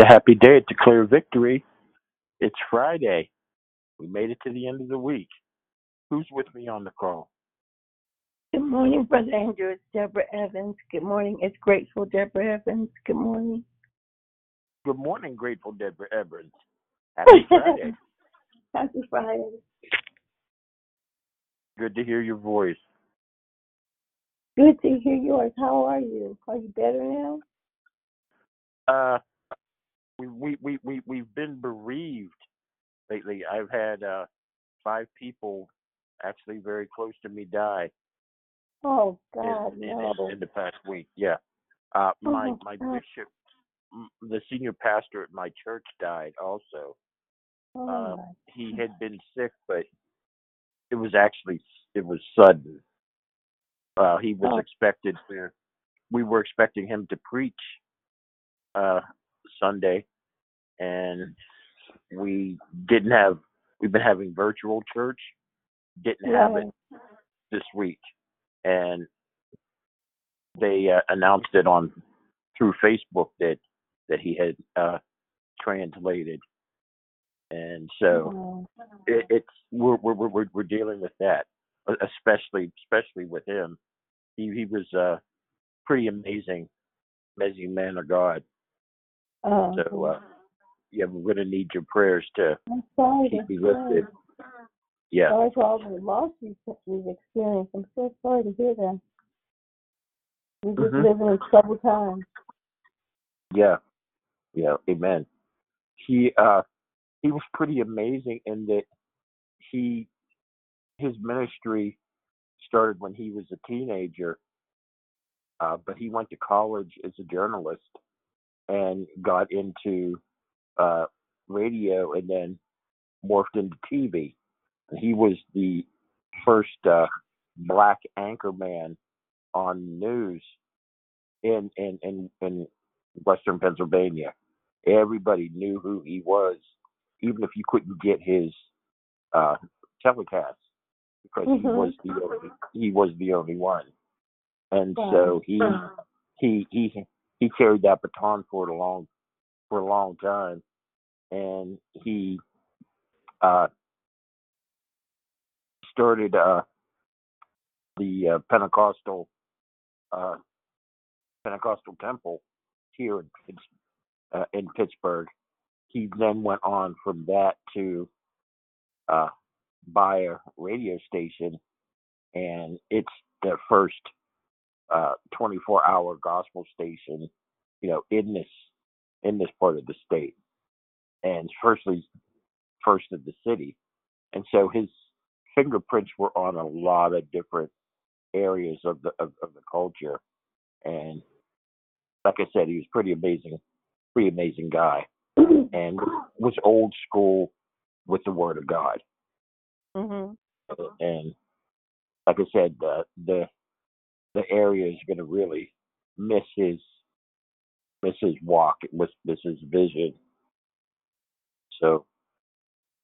a happy day. A clear victory. It's Friday. We made it to the end of the week. Who's with me on the call? Good morning, Brother Andrew. It's Deborah Evans. Good morning. It's Grateful Deborah Evans. Good morning. Good morning, Grateful Deborah Evans. Happy Friday. Happy Friday. Good to hear your voice. Good to hear yours. How are you? Are you better now? Uh, we we we we we've been bereaved lately. I've had uh five people actually very close to me die Oh God, in, no. in, in the past week. Yeah. Uh, my Oh my God. bishop, the senior pastor at my church died also. Oh Uh, he had been sick, but it was actually it was sudden. Uh, he was Oh, expected to. We were expecting him to preach uh, Sunday, and we didn't have. We've been having virtual church. Didn't have it this week, and they uh, announced it on through Facebook that that he had uh, translated, and so it, it's we're, we're we're we're dealing with that, especially especially with him. He he was uh pretty amazing, amazing man of God. Oh, So uh, yeah, we're gonna need your prayers to I'm sorry keep to me hear. lifted. Yeah. Sorry for all the loss we've we've experienced. I'm so sorry to hear that. We're just Mhm. living in troubled times. Yeah. Yeah. Amen. He uh he was pretty amazing in that he his ministry started when he was a teenager, uh, but he went to college as a journalist and got into uh, radio and then morphed into TV. He was the first uh, black anchor man on news in, in in in Western Pennsylvania. Everybody knew who he was, even if you couldn't get his uh, telecast because he Mhm. was the only, he was the only one. And Wow. so he he he he carried that baton for a long for a long time, and he uh, started uh, the uh, Pentecostal uh, Pentecostal temple here in uh, in Pittsburgh. He then went on from that to uh, buy a radio station, and it's the first uh, 24-hour gospel station, you know, in this in this part of the state, and firstly first of the city. And so his fingerprints were on a lot of different areas of the of, of the culture, and like I said, he was pretty amazing, pretty amazing guy, and was old school with the Word of God. mhm. And like I said, the the the area is going to really miss his miss his walk, miss miss his vision. So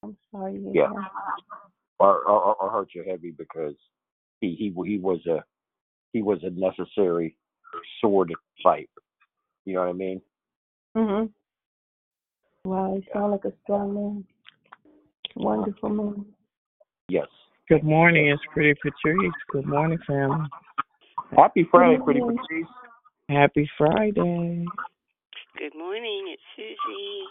I'm sorry yeah, that. our our, our hearts are heavy because he he he was a he was a necessary sword to fight. You know what I mean? Mm Mhm. Wow, you Yeah. sound like a strong man. Wonderful man. Yes. Good morning, it's Pretty Patrice. Good morning, family. Happy Friday, Good pretty morning. Patrice. Happy Friday. Good morning, it's Susie.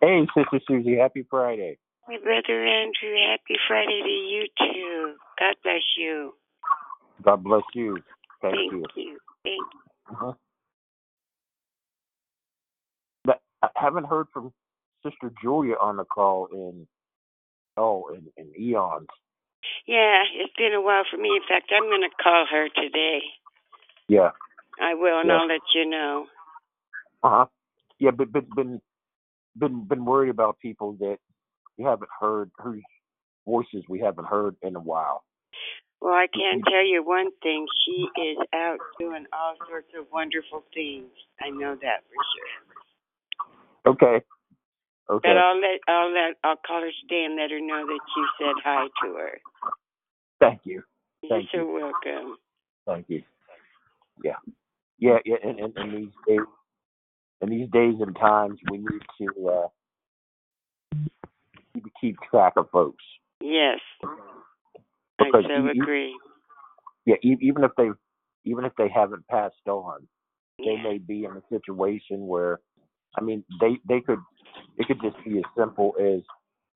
Hey, Sister Susie, happy Friday. My brother Andrew, happy Friday to you too. God bless you. God bless you. Thank you. Thank you. you. Thank Uh-huh. But I haven't heard from Sister Julia on the call in oh in, in eons. Yeah, it's been a while for me. In fact, I'm going to call her today. Yeah. I will, and Yeah. I'll let you know. Uh huh. Yeah, but been been been been worried about people that we haven't heard whose voices we haven't heard in a while. Well, I can tell you one thing. She is out doing all sorts of wonderful things. I know that for sure. Okay. Okay. But I'll let I'll let I'll call her today and let her know that you said hi to her. Thank you. You're Thank so welcome. Thank you. Yeah. Yeah, yeah, and, and, and these days in these days and times, we need to uh, keep- keep track of folks. Yes. I so you- you- agree. Yeah, even if they even if they haven't passed on, they Yeah. may be in a situation where, I mean, they they could it could just be as simple as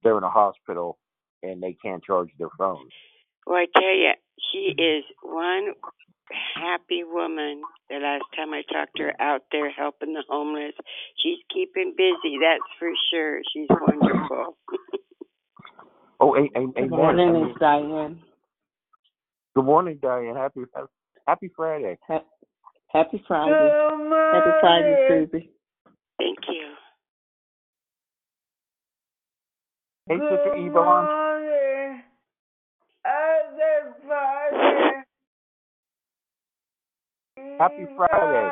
they're in a hospital and they can't charge their phone. Well, I tell you, she is one happy woman. The last time I talked to her out there helping the homeless, she's keeping busy. That's for sure. She's wonderful. Oh, a- a- amen. Good morning, I mean, it's Diane. good morning, Diane. Happy Happy Friday. Ha- Happy Friday. Happy Friday, Susie. Thank you. Hey, Sister Yvonne. Happy Friday.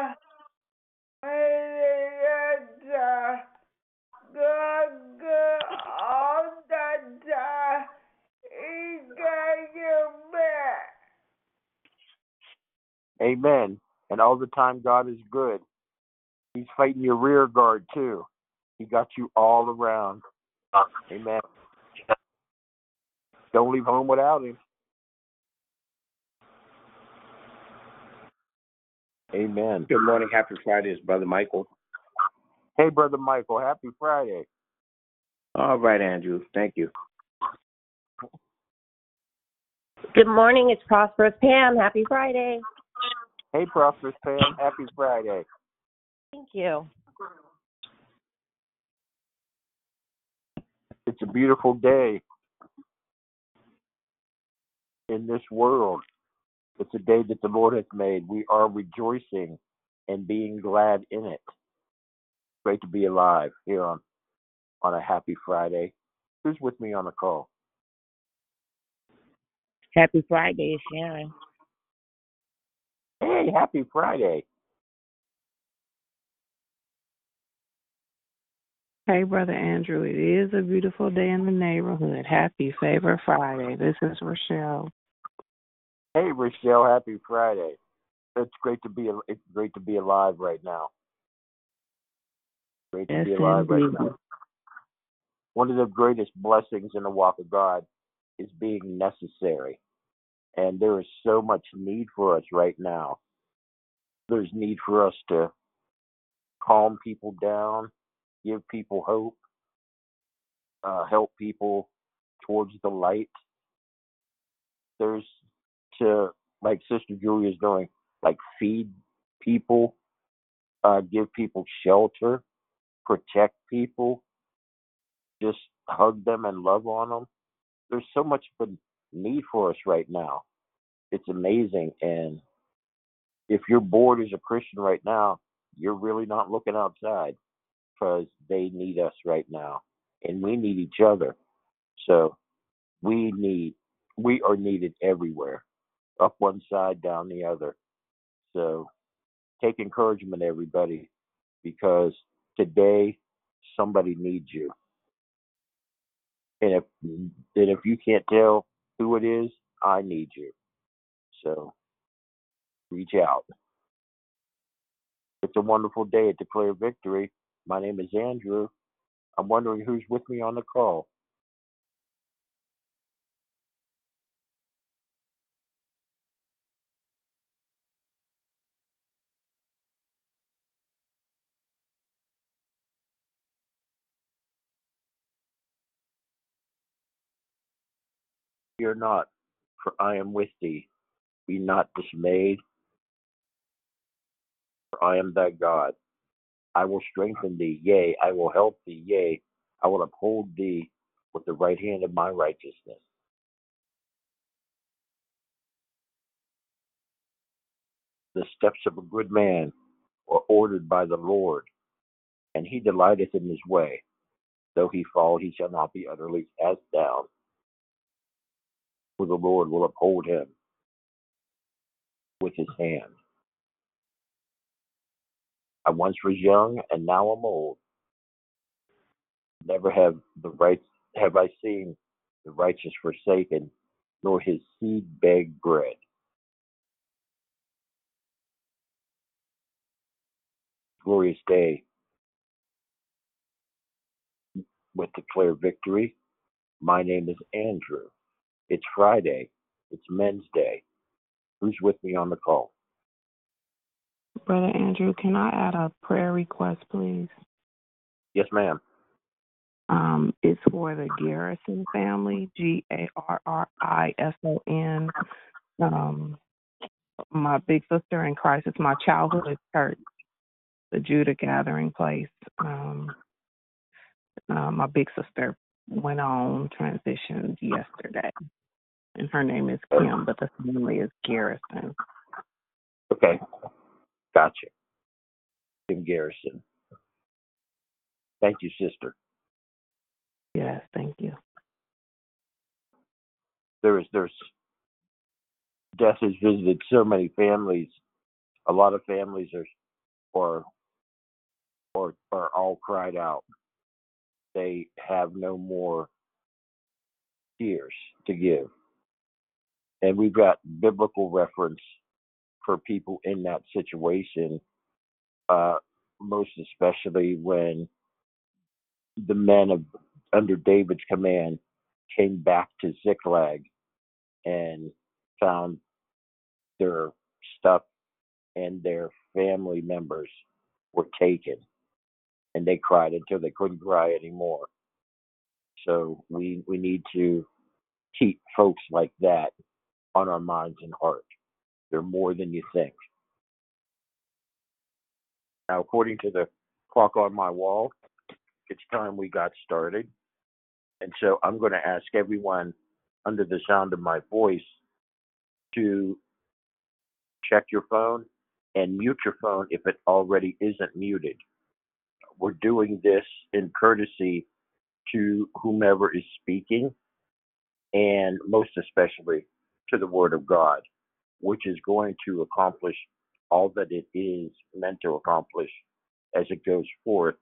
Amen. And all the time, God is good. He's fighting your rear guard too. He got you all around. Amen. Don't leave home without him. Amen. Good morning. Happy Friday, Brother Michael. Hey, brother Michael. Happy Friday. All right, Andrew. Thank you. Good morning. It's Prosperous Pam. Happy Friday. Hey, Prosperous Pam. Happy Friday. Thank you. It's a beautiful day in this world. It's a day that the Lord has made. We are rejoicing and being glad in it. Great to be alive here on on a happy Friday. Who's with me on the call? Happy Friday, Sharon. Hey, happy Friday. Hey, Brother Andrew, it is a beautiful day in the neighborhood. Happy Favor Friday. This is Rochelle. Hey, Rochelle. Happy Friday. It's great to be it's great to be alive right now. Great to Yes, be alive right now. One of the greatest blessings in the walk of God is being necessary. And there is so much need for us right now. There's need for us to calm people down, give people hope, uh, help people towards the light. There's to, like Sister Julia is doing, like feed people, uh, give people shelter, protect people, just hug them and love on them. There's so much of a need for us right now. It's amazing. And if you're bored as a Christian right now, you're really not looking outside because they need us right now. And we need each other. So we need, we are needed everywhere, up one side, down the other. So take encouragement, everybody, because today somebody needs you. And if and if you can't tell who it is, I need you. So reach out. It's a wonderful day at Declare Victory. My name is Andrew. I'm wondering who's with me on the call. Fear not, for I am with thee. Be not dismayed, for I am thy God. I will strengthen thee, yea, I will help thee, yea, I will uphold thee with the right hand of my righteousness. The steps of a good man are ordered by the Lord, and he delighteth in his way. Though he fall, he shall not be utterly cast down, for the Lord will uphold him with his hand. I once was young and now I'm old. Never have the right have I seen the righteous forsaken, nor his seed beg bread. Glorious day with declared victory. My name is Andrew. It's Friday. It's Men's Day. Who's with me on the call? Brother Andrew, can I add a prayer request, please? Yes, ma'am. Um, it's for the Garrison family, G A R R I S O N. Um, my big sister in Christ is my childhood church, the Judah Gathering Place. Um, uh, my big sister went on transitioned yesterday, and her name is Kim, but the family is Garrison. Okay. Gotcha. Kim Garrison. Thank you, sister. Yes, thank you. There is there's death has visited so many families. A lot of families are or or are all cried out. They have no more tears to give. And we've got biblical reference for people in that situation, uh, most especially when the men of under David's command came back to Ziklag and found their stuff and their family members were taken and they cried until they couldn't cry anymore. So we we need to keep folks like that on our minds and heart they're more than you think. Now according to the clock on my wall it's time we got started. And so i'm going to ask everyone under the sound of my voice to check your phone and mute your phone if it already isn't muted. We're doing this in courtesy to whomever is speaking and most especially to the Word of God, which is going to accomplish all that it is meant to accomplish as it goes forth.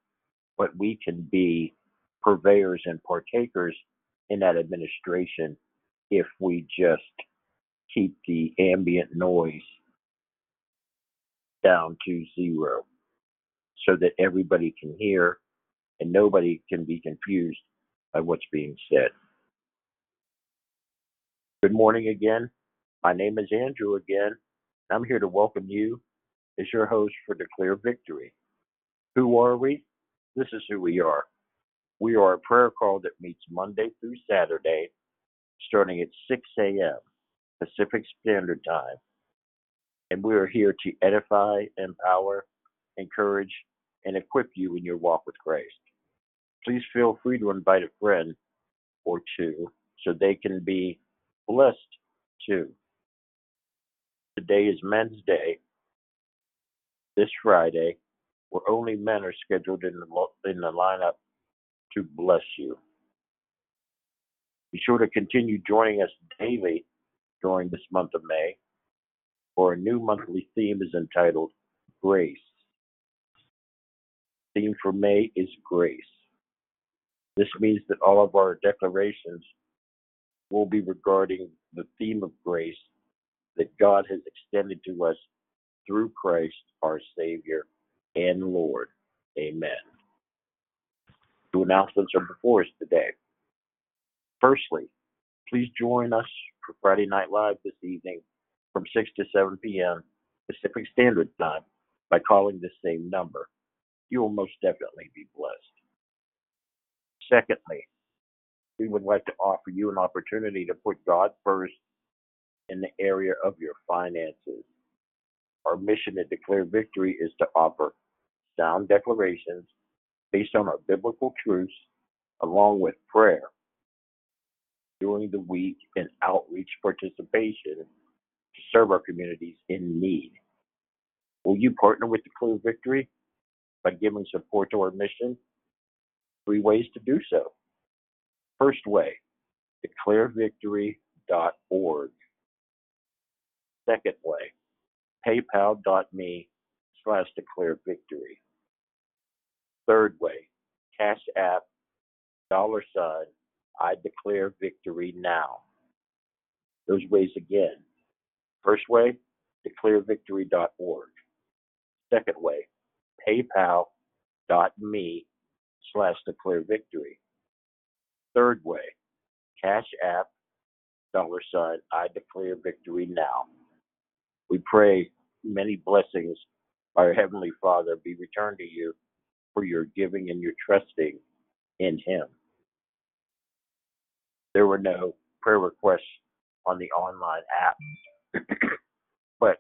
But we can be purveyors and partakers in that administration if we just keep the ambient noise down to zero so that everybody can hear and nobody can be confused by what's being said. Good morning again. My name is Andrew again. I'm here to welcome you as your host for Declare Victory. Who are we? This is who we are. We are a prayer call that meets Monday through Saturday, starting at 6 a.m. Pacific Standard Time. And we are here to edify, empower, encourage, and equip you in your walk with Christ. Please feel free to invite a friend or two so they can be blessed too. Today is Men's Day. This Friday, where only men are scheduled in the, in the lineup to bless you. Be sure to continue joining us daily during this month of May, for a new monthly theme is entitled Grace. Theme for May is Grace. This means that all of our declarations will be regarding the theme of grace that God has extended to us through Christ our Savior and Lord. Amen. Two announcements are before us today. Firstly, please join us for Friday Night Live this evening from 6 to 7 p.m. Pacific Standard Time by calling this same number. You will most definitely be blessed. Secondly, we would like to offer you an opportunity to put God first in the area of your finances. Our mission to declare victory is to offer sound declarations based on our biblical truths, along with prayer during the week and outreach participation to serve our communities in need. Will you partner with Declare Victory by giving support to our mission? Three ways to do so. First way, declarevictory.org. Second way, paypal.me slash declarevictory. Third way, Cash App, dollar sign, I declare victory now. Those ways again. First way, declarevictory.org. Second way, paypal.me slash declarevictory. Third way, Cash App, dollar sign, I declare victory now. We pray many blessings by our Heavenly Father be returned to you for your giving and your trusting in Him. There were no prayer requests on the online app, but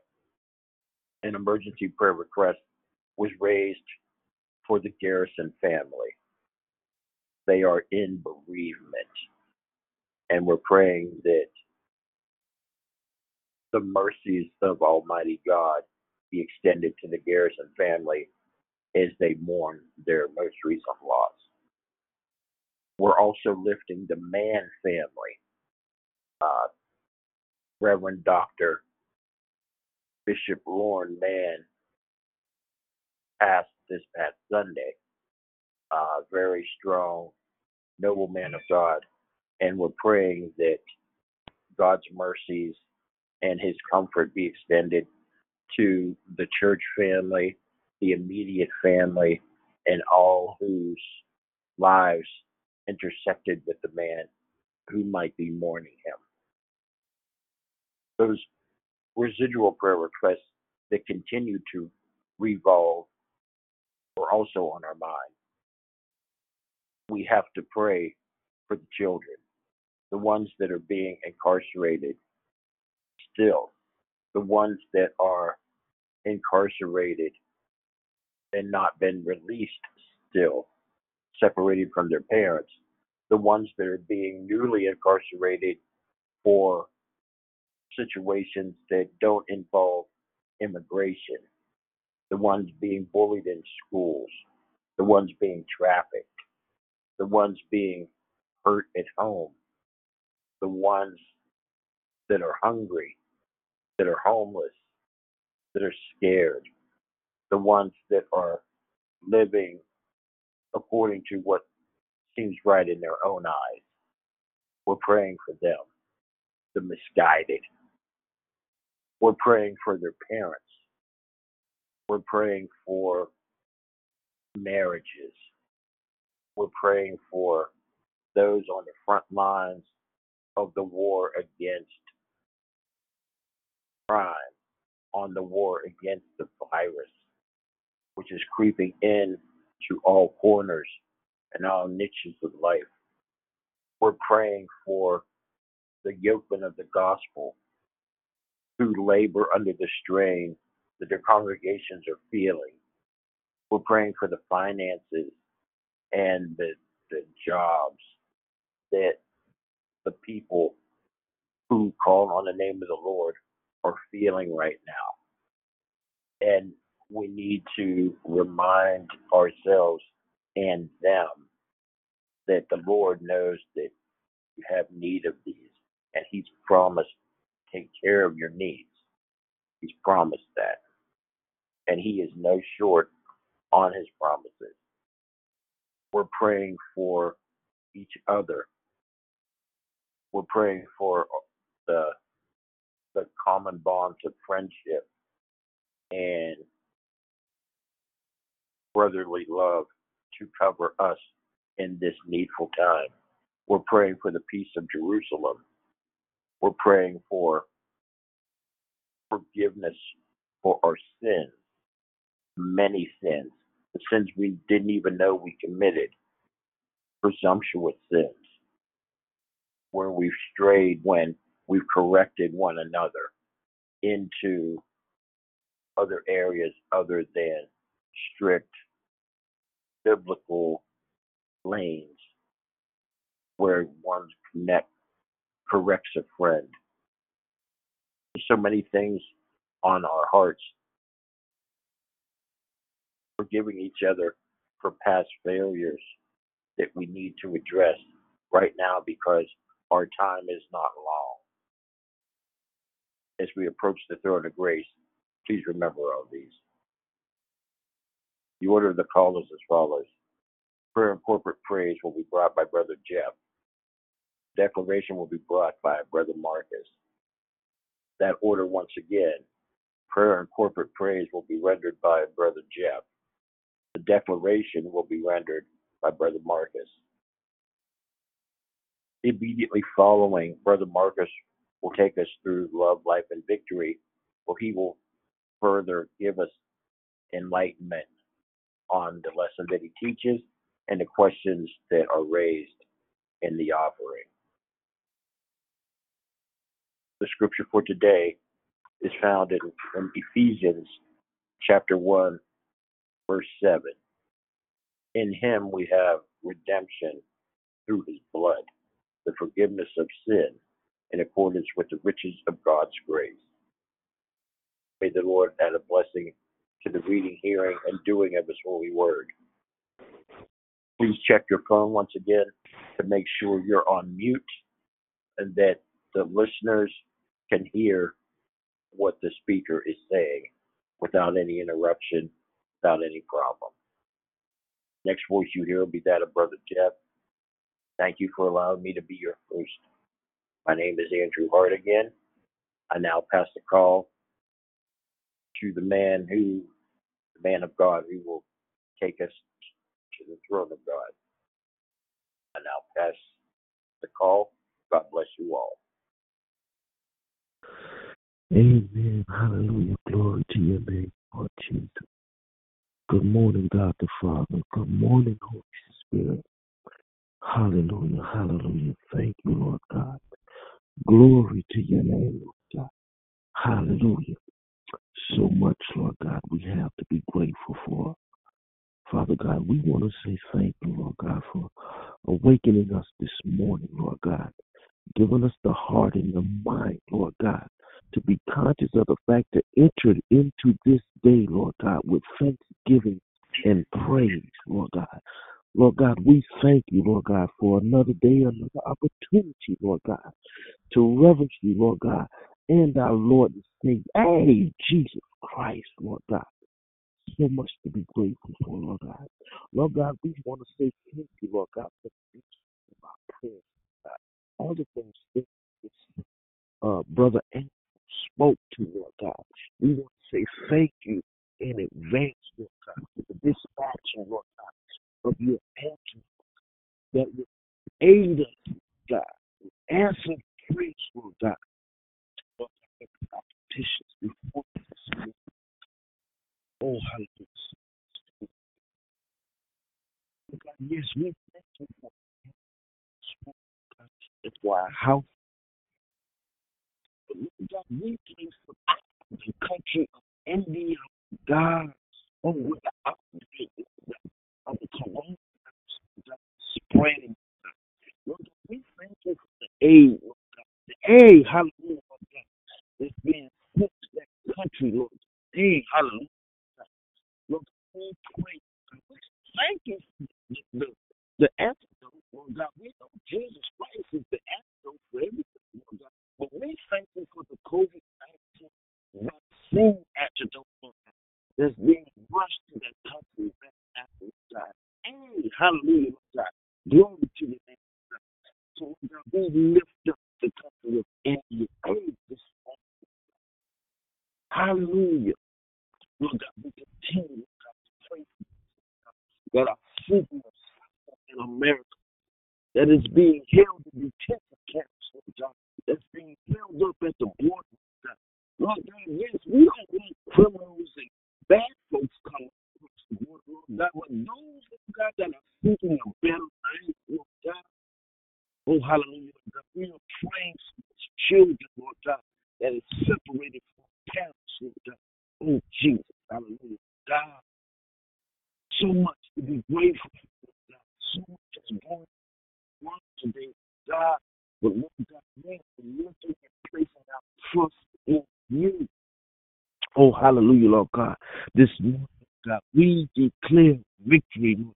an emergency prayer request was raised for the Garrison family. They are in bereavement, and we're praying that the mercies of Almighty God be extended to the Garrison family as they mourn their most recent loss. We're also lifting the Mann family. Uh, Reverend Dr. Bishop Loran Mann passed this past Sunday. Uh, very strong, noble man of God. And we're praying that God's mercies and his comfort be extended to the church family, the immediate family, and all whose lives intersected with the man who might be mourning him. Those residual prayer requests that continue to revolve are also on our mind. We have to pray for the children, the ones that are being incarcerated still, the ones that are incarcerated and not been released still, separated from their parents, the ones that are being newly incarcerated for situations that don't involve immigration, the ones being bullied in schools, the ones being trafficked, the ones being hurt at home, the ones that are hungry, that are homeless, that are scared, the ones that are living according to what seems right in their own eyes. We're praying for them, the misguided. We're praying for their parents. We're praying for marriages. We're praying for those on the front lines of the war against crime, on the war against the virus, which is creeping in to all corners and all niches of life. We're praying for the yokemen of the gospel who labor under the strain that their congregations are feeling. We're praying for the finances and the, the jobs that the people who call on the name of the Lord are feeling right now. And we need to remind ourselves and them that the Lord knows that you have need of these, and He's promised to take care of your needs. He's promised that. And He is no short on His promises. We're praying for each other. We're praying for the the common bonds of friendship and brotherly love to cover us in this needful time. We're praying for the peace of Jerusalem. We're praying for forgiveness for our sins, many sins, the sins we didn't even know we committed, presumptuous sins, where we've strayed when we've corrected one another into other areas other than strict biblical lanes where one connect corrects a friend. There's so many things on our hearts. Forgiving each other for past failures that we need to address right now because our time is not long. As we approach the throne of grace, please remember all these. The order of the call is as follows. Prayer and corporate praise will be brought by Brother Jeff. Declaration will be brought by Brother Marcus. That order once again. Prayer and corporate praise will be rendered by Brother Jeff. The declaration will be rendered by Brother Marcus. Immediately following, Brother Marcus will take us through love, life, and victory, where he will further give us enlightenment on the lesson that he teaches and the questions that are raised in the offering. The scripture for today is found in, in Ephesians chapter 1, verse 7. In him we have redemption through his blood, the forgiveness of sin, in accordance with the riches of God's grace. May the Lord add a blessing to the reading, hearing, and doing of his holy word. Please check your phone once again to make sure you're on mute and that the listeners can hear what the speaker is saying without any interruption, without any problem. Next voice you hear will be that of Brother Jeff. Thank you for allowing me to be your host. My name is Andrew Hart again. I now pass the call to the man who, the man of God, who will take us to the throne of God. I now pass the call. God bless you all. Amen. Hallelujah. Glory to your name, Lord Jesus. Good morning, God the Father. Good morning, Holy Spirit. Hallelujah. Hallelujah. Thank you, Lord God. Glory to your name, Lord God. Hallelujah. So much, Lord God, we have to be grateful for. Father God, we want to say thank you, Lord God, for awakening us this morning, Lord God. Giving us the heart and the mind, Lord God, to be conscious of the fact that entered into this day, Lord God, with thanksgiving and praise, Lord God. Lord God, we thank you, Lord God, for another day, another opportunity, Lord God, to reverence you, Lord God, and our Lord and Savior, hey, Jesus Christ, Lord God. So much to be grateful for, Lord God. Lord God, we want to say thank you, Lord God, for the of our prayers, God. All the things that this uh, brother Andrew spoke to, Lord God. We want to say thank you in advance, Lord God, for the dispatching, Lord God, of your answer that will aid us, God. Answer praise, Lord God. Let our petitions before us. Oh, hallelujah. God, yes, we thank you for. That's why our house, but God, we pray for the country of India, God, oh, with the the coronavirus God, spreading. Lord we thank you for the aid, Lord God. The aid, hallelujah, Lord God, that's being sent to that country, Lord. The Aid, hallelujah. Lord, we pray. God. Thank you for the, the, the antidote, Lord God. We know Jesus Christ is the antidote for everything, Lord God. But we thank you for the COVID 19 vaccine antidote, Lord God, that's being rushed to that country, that after God. Hey, hallelujah, Lord God. Glory to your name, Lord God. So, Lord God, we lift up the country of India. This morning. Hallelujah. Lord God, we continue, Lord God, to pray for that are seeking asylum in America, that is being held in detention camps, Lord God, that's being held up at the border, Lord God. Lord God, yes, we don't want criminals and bad folks coming across the border, Lord God, but those, Lord God, that are seeking a better life, Lord God, oh, hallelujah, Lord God, we are praying for those children, Lord God, that is separated from parents, Lord God. Oh, Jesus, hallelujah, God so much to be grateful for, God. So much is going on today, God. But Lord God, we are looking and placing our trust in you. Oh, hallelujah, Lord God. This morning, God, we declare victory, Lord.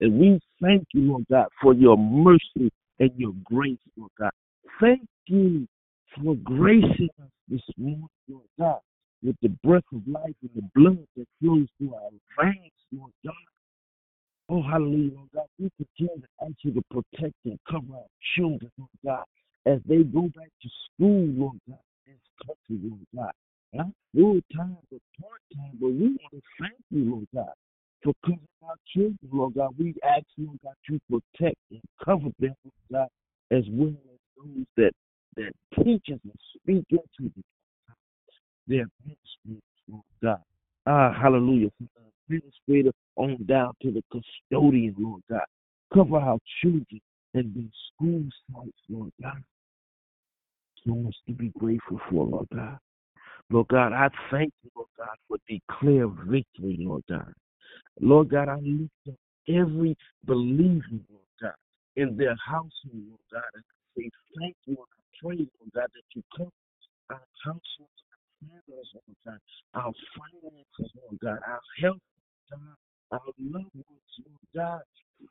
And we thank you, Lord God, for your mercy and your grace, Lord God. Thank you for gracing us this morning, Lord God, with the breath of life and the blood that flows through our veins, Lord God. Oh, hallelujah, Lord God. We continue to ask you to protect and cover our children, Lord God, as they go back to school, Lord God, this country, Lord God. Not full time, but part time. But we want to thank you, Lord God, for covering our children, Lord God. We ask you, Lord God, to protect and cover them, Lord God, as well as those that that teaches and speak into the, their ministries, Lord God. Ah, hallelujah. From the administrator on down to the custodian, Lord God. Cover our children and the school sites, Lord God. So much to be grateful for, Lord God. Lord God, I thank you, Lord God, for declare victory, Lord God. Lord God, I lift up every believer, Lord God, in their household, Lord God, and I say thank you and I pray, Lord God, that you cover our households, our families, Lord God, our finances, Lord God, our health, Lord God, our loved ones, Lord God.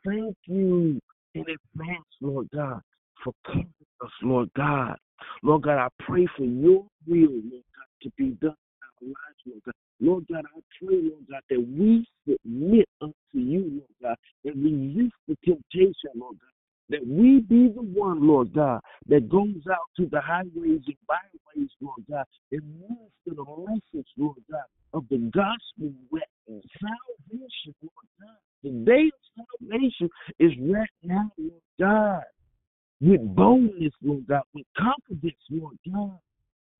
Thank you in advance, Lord God, for covering us, Lord God. Lord God, I pray for your will, Lord God, to be done in our lives, Lord God. Lord God, I pray, Lord God, that we submit unto you, Lord God, and resist the temptation, Lord God. That we be the one, Lord God, that goes out to the highways and byways, Lord God, and minister the message, Lord God, of the gospel where salvation, Lord God. The day of salvation is right now, Lord God. With boldness, Lord God, with confidence, Lord God.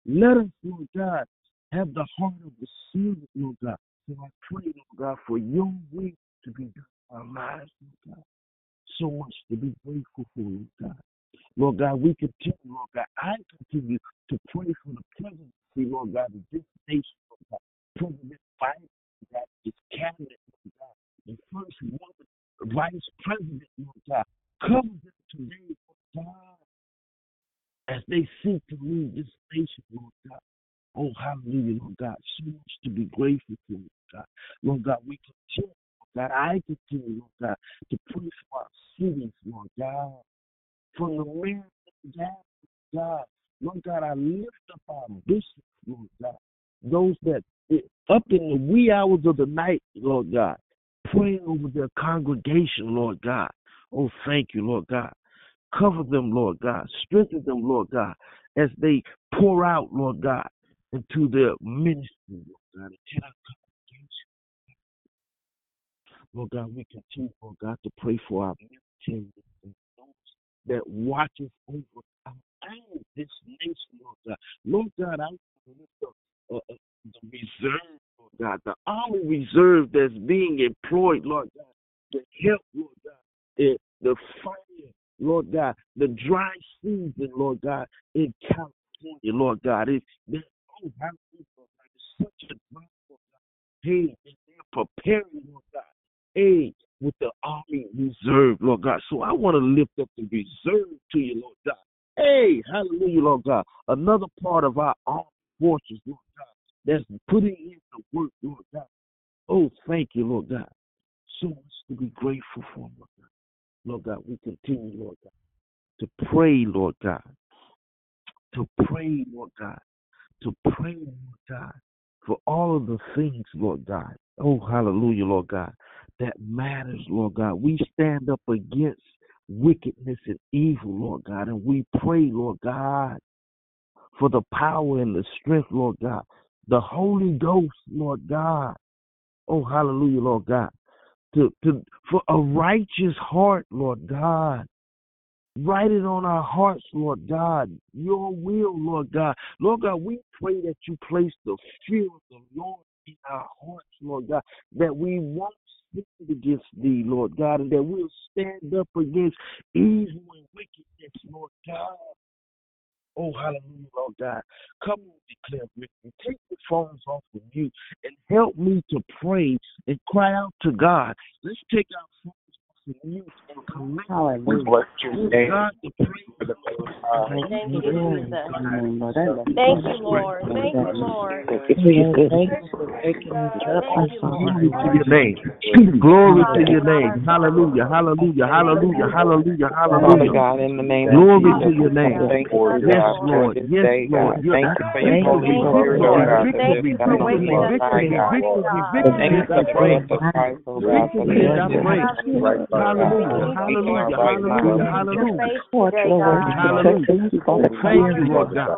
Let us, Lord God, have the heart of the servant, Lord God. So I pray, Lord God, for your will to be done in our lives, Lord God. So much to be grateful for, Lord God. Lord God, we continue, Lord God. I continue to pray for the presidency, Lord God, of this nation, Lord God. President Biden, God, his cabinet, Lord God, the first woman, vice president, Lord God. Cover them today, Lord God, as they seek to lead this nation, Lord God. Oh, hallelujah, Lord God. So much to be grateful for, Lord God. Lord God, we continue, Lord God. I continue, Lord God, to pray for our cities, Lord God. From the mayor down, God. Lord God, I lift up our bishops, Lord God. Those that up in the wee hours of the night, Lord God, praying over their congregation, Lord God. Oh, thank you, Lord God. Cover them, Lord God. Strengthen them, Lord God, as they pour out, Lord God, into their ministry, Lord God, into our congregation. Lord God, we continue, Lord God, to pray for our military and those that watches over our own this nation, Lord God. Lord God, I lift uh, uh, the reserve, Lord God, the army reserve that's being employed, Lord God, to help, Lord God, the fire, Lord God, the dry season, Lord God, in California, Lord God. It's, oh, how Lord God, it's such a dry, Lord God. Hey, they're preparing, Lord God. Hey, with the army reserve, Lord God. So I want to lift up the reserve to you, Lord God. Hey, hallelujah, Lord God. Another part of our armed forces, Lord God, that's putting in the work, Lord God. Oh, thank you, Lord God. So much to be grateful for, Lord God. Lord God, we continue, Lord God, to pray, Lord God. To pray, Lord God. To pray, Lord God, for all of the things, Lord God. Oh, hallelujah, Lord God, that matters, Lord God. We stand up against wickedness and evil, Lord God, and we pray, Lord God, for the power and the strength, Lord God. The Holy Ghost, Lord God. Oh, hallelujah, Lord God. To, to for a righteous heart, Lord God. Write it on our hearts, Lord God. Your will, Lord God. Lord God, we pray that you place the fear of the Lord in our hearts, Lord God, that we won't sin against thee, Lord God, and that we'll stand up against evil and wickedness, Lord God. Oh, hallelujah, Lord God. Come on, declare victory. Take the phones off of you and help me to pray and cry out to God. Let's take our mute and command We bless your name God to pray. for the. Thank you, Jesus. Thank you, Lord. Thank you, Lord. Thank you, Jesus. Thank you, Glory Lord. to your name. Glory to your name. Hallelujah. Hallelujah. Hallelujah. Hallelujah. Hallelujah. God, in the name Glory to your name. Thank you, Lord Yes, Lord. Yes, Lord. Thank you for your Victory, Holy Thank you, Spirit, Lord. Victory, Thank you God for on the waking us inside, this God. morning, victory, victory, Thank you oh victory. for the I pray. cross of Christ, oh God, for the Victory, I righteous pray. right, Lord God. Hallelujah. Hallelujah. Hallelujah. God. Seek your Hallelujah. face today, God. Hallelujah. Thank you, Lord God.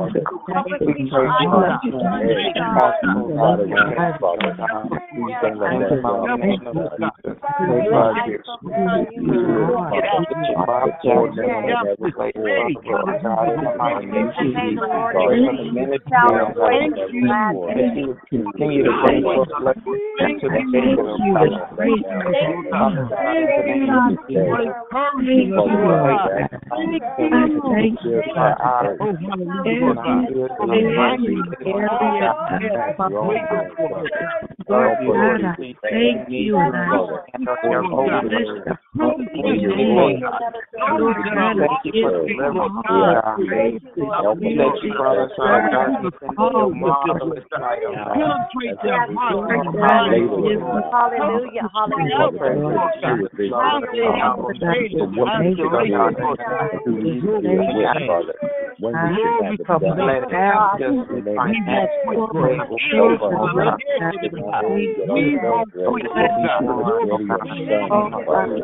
God, for jobs, Lord God. Thank you for children, Lord God. Lord God, in the mighty name of Jesus. Thank you, that this is my finances, Lord God. Thank you, Lord God. Shield and protection. Have Father. Thank you, Father. We pray for Hey, possible Father, God. God, Father. Please don't let that drop in the name of Jesus. Pray for our kids. Father. More than ever before. Lord God, in the mighty name of Jesus. Pray for the ministry, Lord God. That you continue to bring forth into the kingdom of God. Father God, in the name of Jesus. Thank you for our eyes. And our ears and our minds. Thank you, Thank you for the level God. We let you brought us out of darkness into your marvelous light, God. Hallelujah, hallelujah. When we should have Come it let done. it. have just In the this name of financial Help us, God. Get my home, get ourselves ready. Ready your son, Father.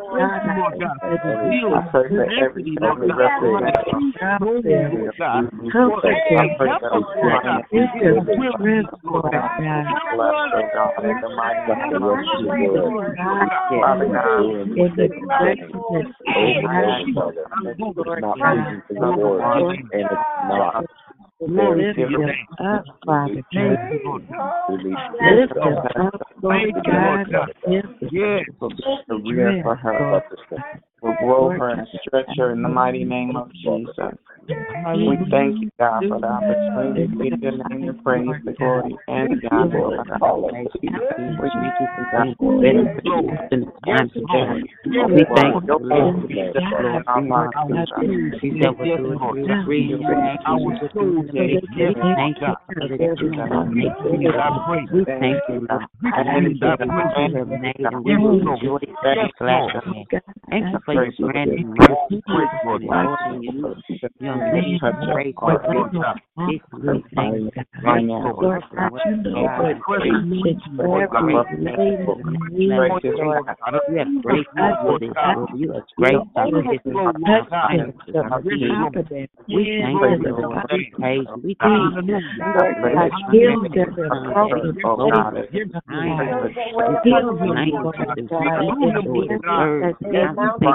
I pray for every family represented. I pray that our finances will be blessed, God, in the mighty name of not Lord, very difficult. up, Father God. Release Lift us up, Lord God. Yes. Her, will grow her and stretch her in the mighty name of Jesus. We thank you, God, for the opportunity to give your name the praise, the glory, and the honor. God. We thank you for God. We thank you for blowing our. He said, "What you would free your actions with you to make you thank you for the made We thank you, Lord. Thank you for and we and be it. Thank you for your granted mercy, and Lord, you, you have made us great for this. We thank you right now. Lord, you know what great you have great for this, Lord. You are great for this. We thank you, Lord.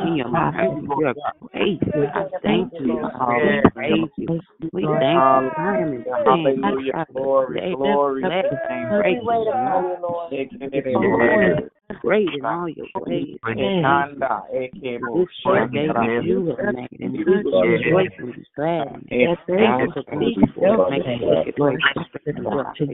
holy word. Praise the Lord, oh God. Thank you. We praise you. We thank you. Hallelujah. Glory, glory. Great great in all your ways. Ekebo, This day that you have made, and we will rejoice and be glad. Thank you for making it great.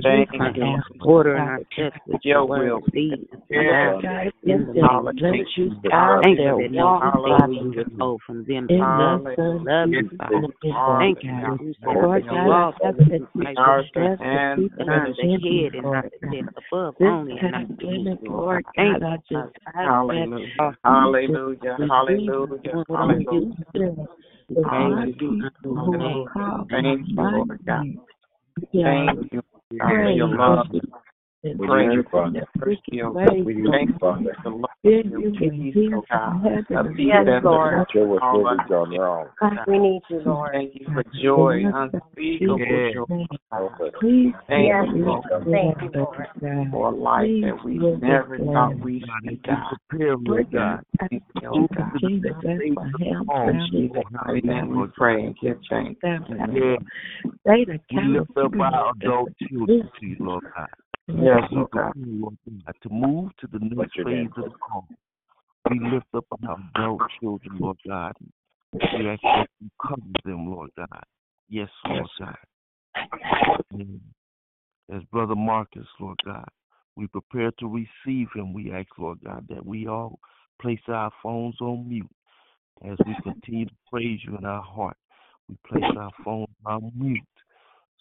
Thank you. Order in our steps with Your will. Lead us Yeah. God. Yes, In the name of Lord. Jesus. God, Thank you that no walk good thing you withhold from them love you. You, Father. Thank you. You Lord God, you walk I with Christ Ours Jesus. and the head and not the tail, above only and beneath. Lord, thank you. Hallelujah. Hallelujah. Hallelujah. Hallelujah. Praise you. Hallelujah. Thank you, Lord God. Thank you God, for your love. We Pray need for Father. your heal. We need Thank you, you for the Lord, your you can peace, hear oh from God. heaven. A peace Yes, Lord. surpasses Show us all where we've gone wrong. understanding. We need you, Lord. Thank you for joy, unspeakable joy. Help us. Please Thank you, Lord. Lord, Thank you, Lord. for a life that we never thought we'd God, see, as we God. prepare, Lord Thank you, move God. into the Continue to bless my health, In family, Jesus' mighty name we pray and give thanks. family. Yeah, They the we lift up our adult children to you, Lord God. Yes, oh God. Lord God, to move to the next What's your name, phase of the call. We lift up our adult children, Lord God. We ask that you cover them, Lord God. Yes, Lord God. As Brother Marcus, Lord God, we prepare to receive him. We ask, Lord God, that we all place our phones on mute as we continue to praise you in our heart. We place our phones on mute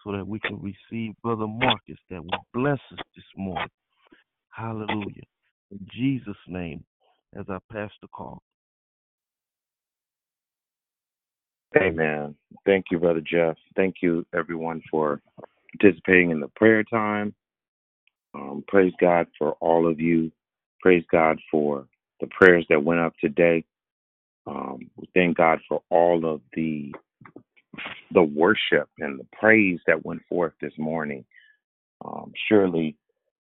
so that we can receive Brother Marcus that will bless us this morning. Hallelujah. In Jesus' name, as I pass the call. Amen. Thank you, Brother Jeff. Thank you, everyone, for participating in the prayer time. Um, praise God for all of you. Praise God for the prayers that went up today. Um, thank God for all of the the worship and the praise that went forth this morning. Um, surely,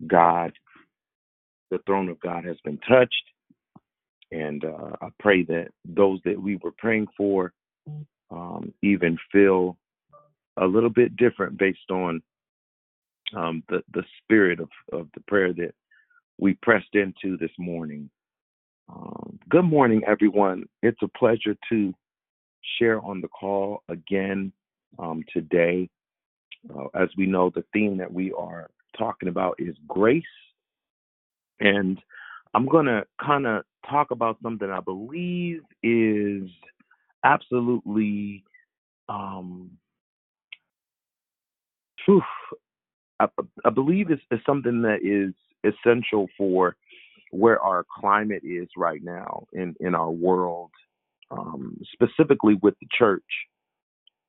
God, the throne of God has been touched, and uh, I pray that those that we were praying for um, even feel a little bit different based on um, the the spirit of of the prayer that we pressed into this morning. Um, good morning, everyone. It's a pleasure to share on the call again um, today. Uh, as we know, the theme that we are talking about is grace, and I'm going to kind of talk about something I believe is absolutely um, phew, I, I believe it's, it's something that is essential for where our climate is right now in, in our world, um, specifically with the church,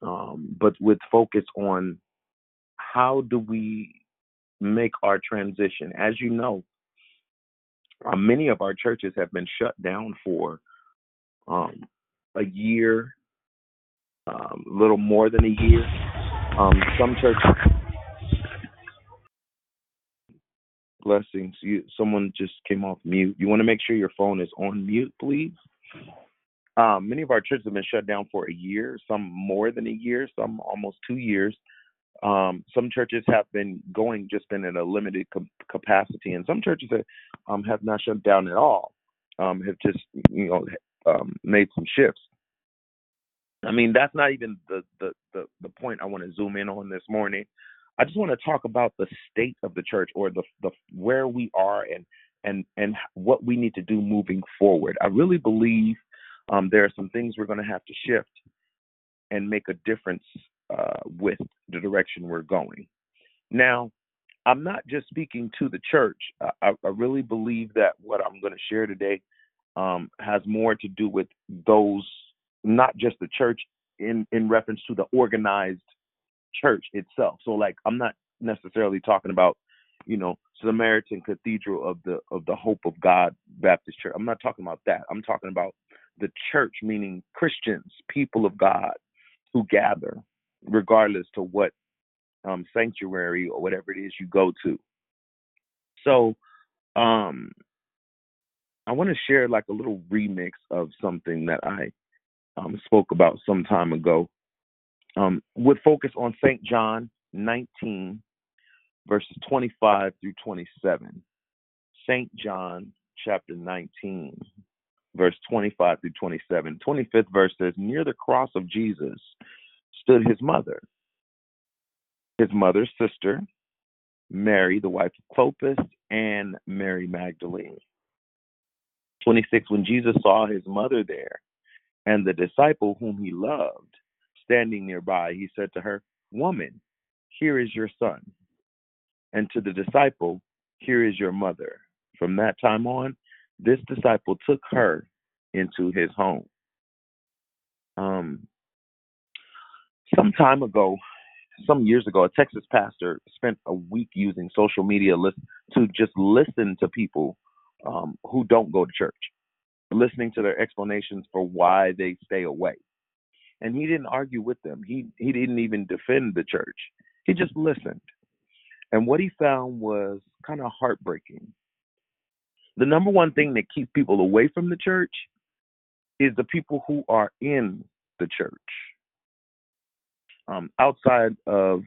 um, but with focus on how do we make our transition. As you know, uh, many of our churches have been shut down for um, a year, um, a little more than a year. Um, some churches blessings. You, someone just came off mute. You want to make sure your phone is on mute, please. Um, many of our churches have been shut down for a year, some more than a year, some almost two years. Um, some churches have been going just been in a limited com- capacity, and some churches have, um, have not shut down at all. Um, have just you know um, made some shifts. I mean, that's not even the the the, the point I want to zoom in on this morning. I just want to talk about the state of the church or the the where we are and and and what we need to do moving forward. I really believe um, there are some things we're going to have to shift and make a difference uh, with the direction we're going. Now, I'm not just speaking to the church. I, I really believe that what I'm going to share today um, has more to do with those, not just the church, in in reference to the organized church itself. So, like, I'm not necessarily talking about, you know, Samaritan Cathedral of the of the Hope of God Baptist Church. I'm not talking about that. I'm talking about the church, meaning Christians, people of God who gather, regardless to what um, sanctuary or whatever it is you go to. So, um, I want to share like a little remix of something that I um, spoke about some time ago, um, with focus on St. John 19, verses 25 through 27. St. John chapter 19, verse 25 through 27. 25th verse says, Near the cross of Jesus stood his mother, his mother's sister, Mary, the wife of Clopas, and Mary Magdalene. 26. When Jesus saw his mother there and the disciple whom he loved standing nearby, he said to her, Woman, here is your son. And to the disciple, Here is your mother. From that time on, this disciple took her into his home. Um, some time ago, some years ago, a Texas pastor spent a week using social media list to just listen to people um, who don't go to church, listening to their explanations for why they stay away. And he didn't argue with them. He he didn't even defend the church. He just listened. And what he found was kind of heartbreaking. The number one thing that keeps people away from the church is the people who are in the church. Um, outside of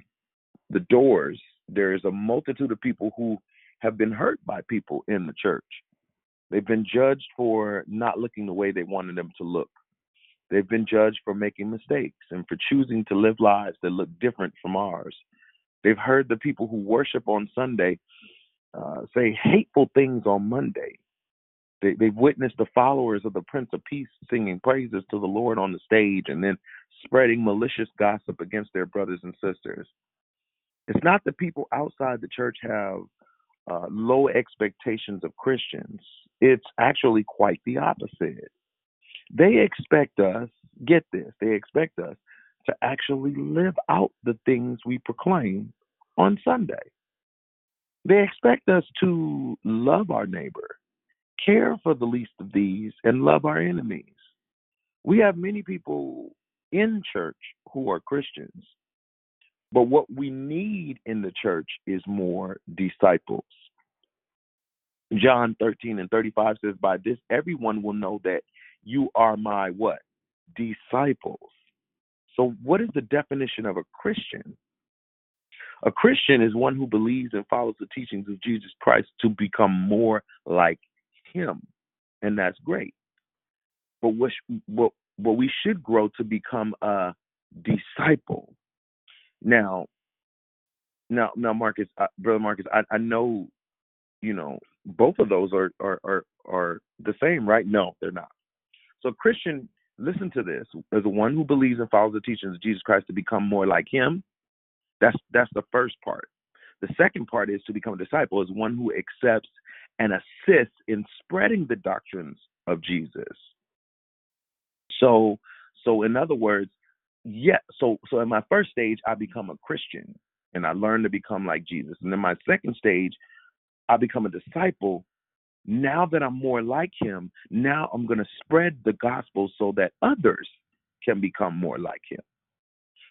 the doors, there is a multitude of people who have been hurt by people in the church. They've been judged for not looking the way they wanted them to look. They've been judged for making mistakes and for choosing to live lives that look different from ours. They've heard the people who worship on Sunday uh, say hateful things on Monday. They, they've witnessed the followers of the Prince of Peace singing praises to the Lord on the stage and then spreading malicious gossip against their brothers and sisters. It's not that people outside the church have uh, low expectations of Christians, it's actually quite the opposite. They expect us, get this, they expect us to actually live out the things we proclaim on Sunday. They expect us to love our neighbor, care for the least of these, and love our enemies. We have many people in church who are Christians, but what we need in the church is more disciples. John 13 and 35 says, By this everyone will know that you are my what? Disciples. So, what is the definition of a Christian? A Christian is one who believes and follows the teachings of Jesus Christ to become more like him. And that's great. But what, what, what we should grow to become a disciple. Now, now, now, Marcus, uh, brother Marcus, I, I know, you know, both of those are, are are are the same, right? No, they're not. So, Christian, listen to this: as one who believes and follows the teachings of Jesus Christ to become more like Him, that's that's the first part. The second part is to become a disciple is one who accepts and assists in spreading the doctrines of Jesus. So so in other words, yeah, so so in my first stage I become a Christian and I learn to become like Jesus. And then my second stage, I become a disciple. Now that I'm more like him, now I'm going to spread the gospel so that others can become more like him.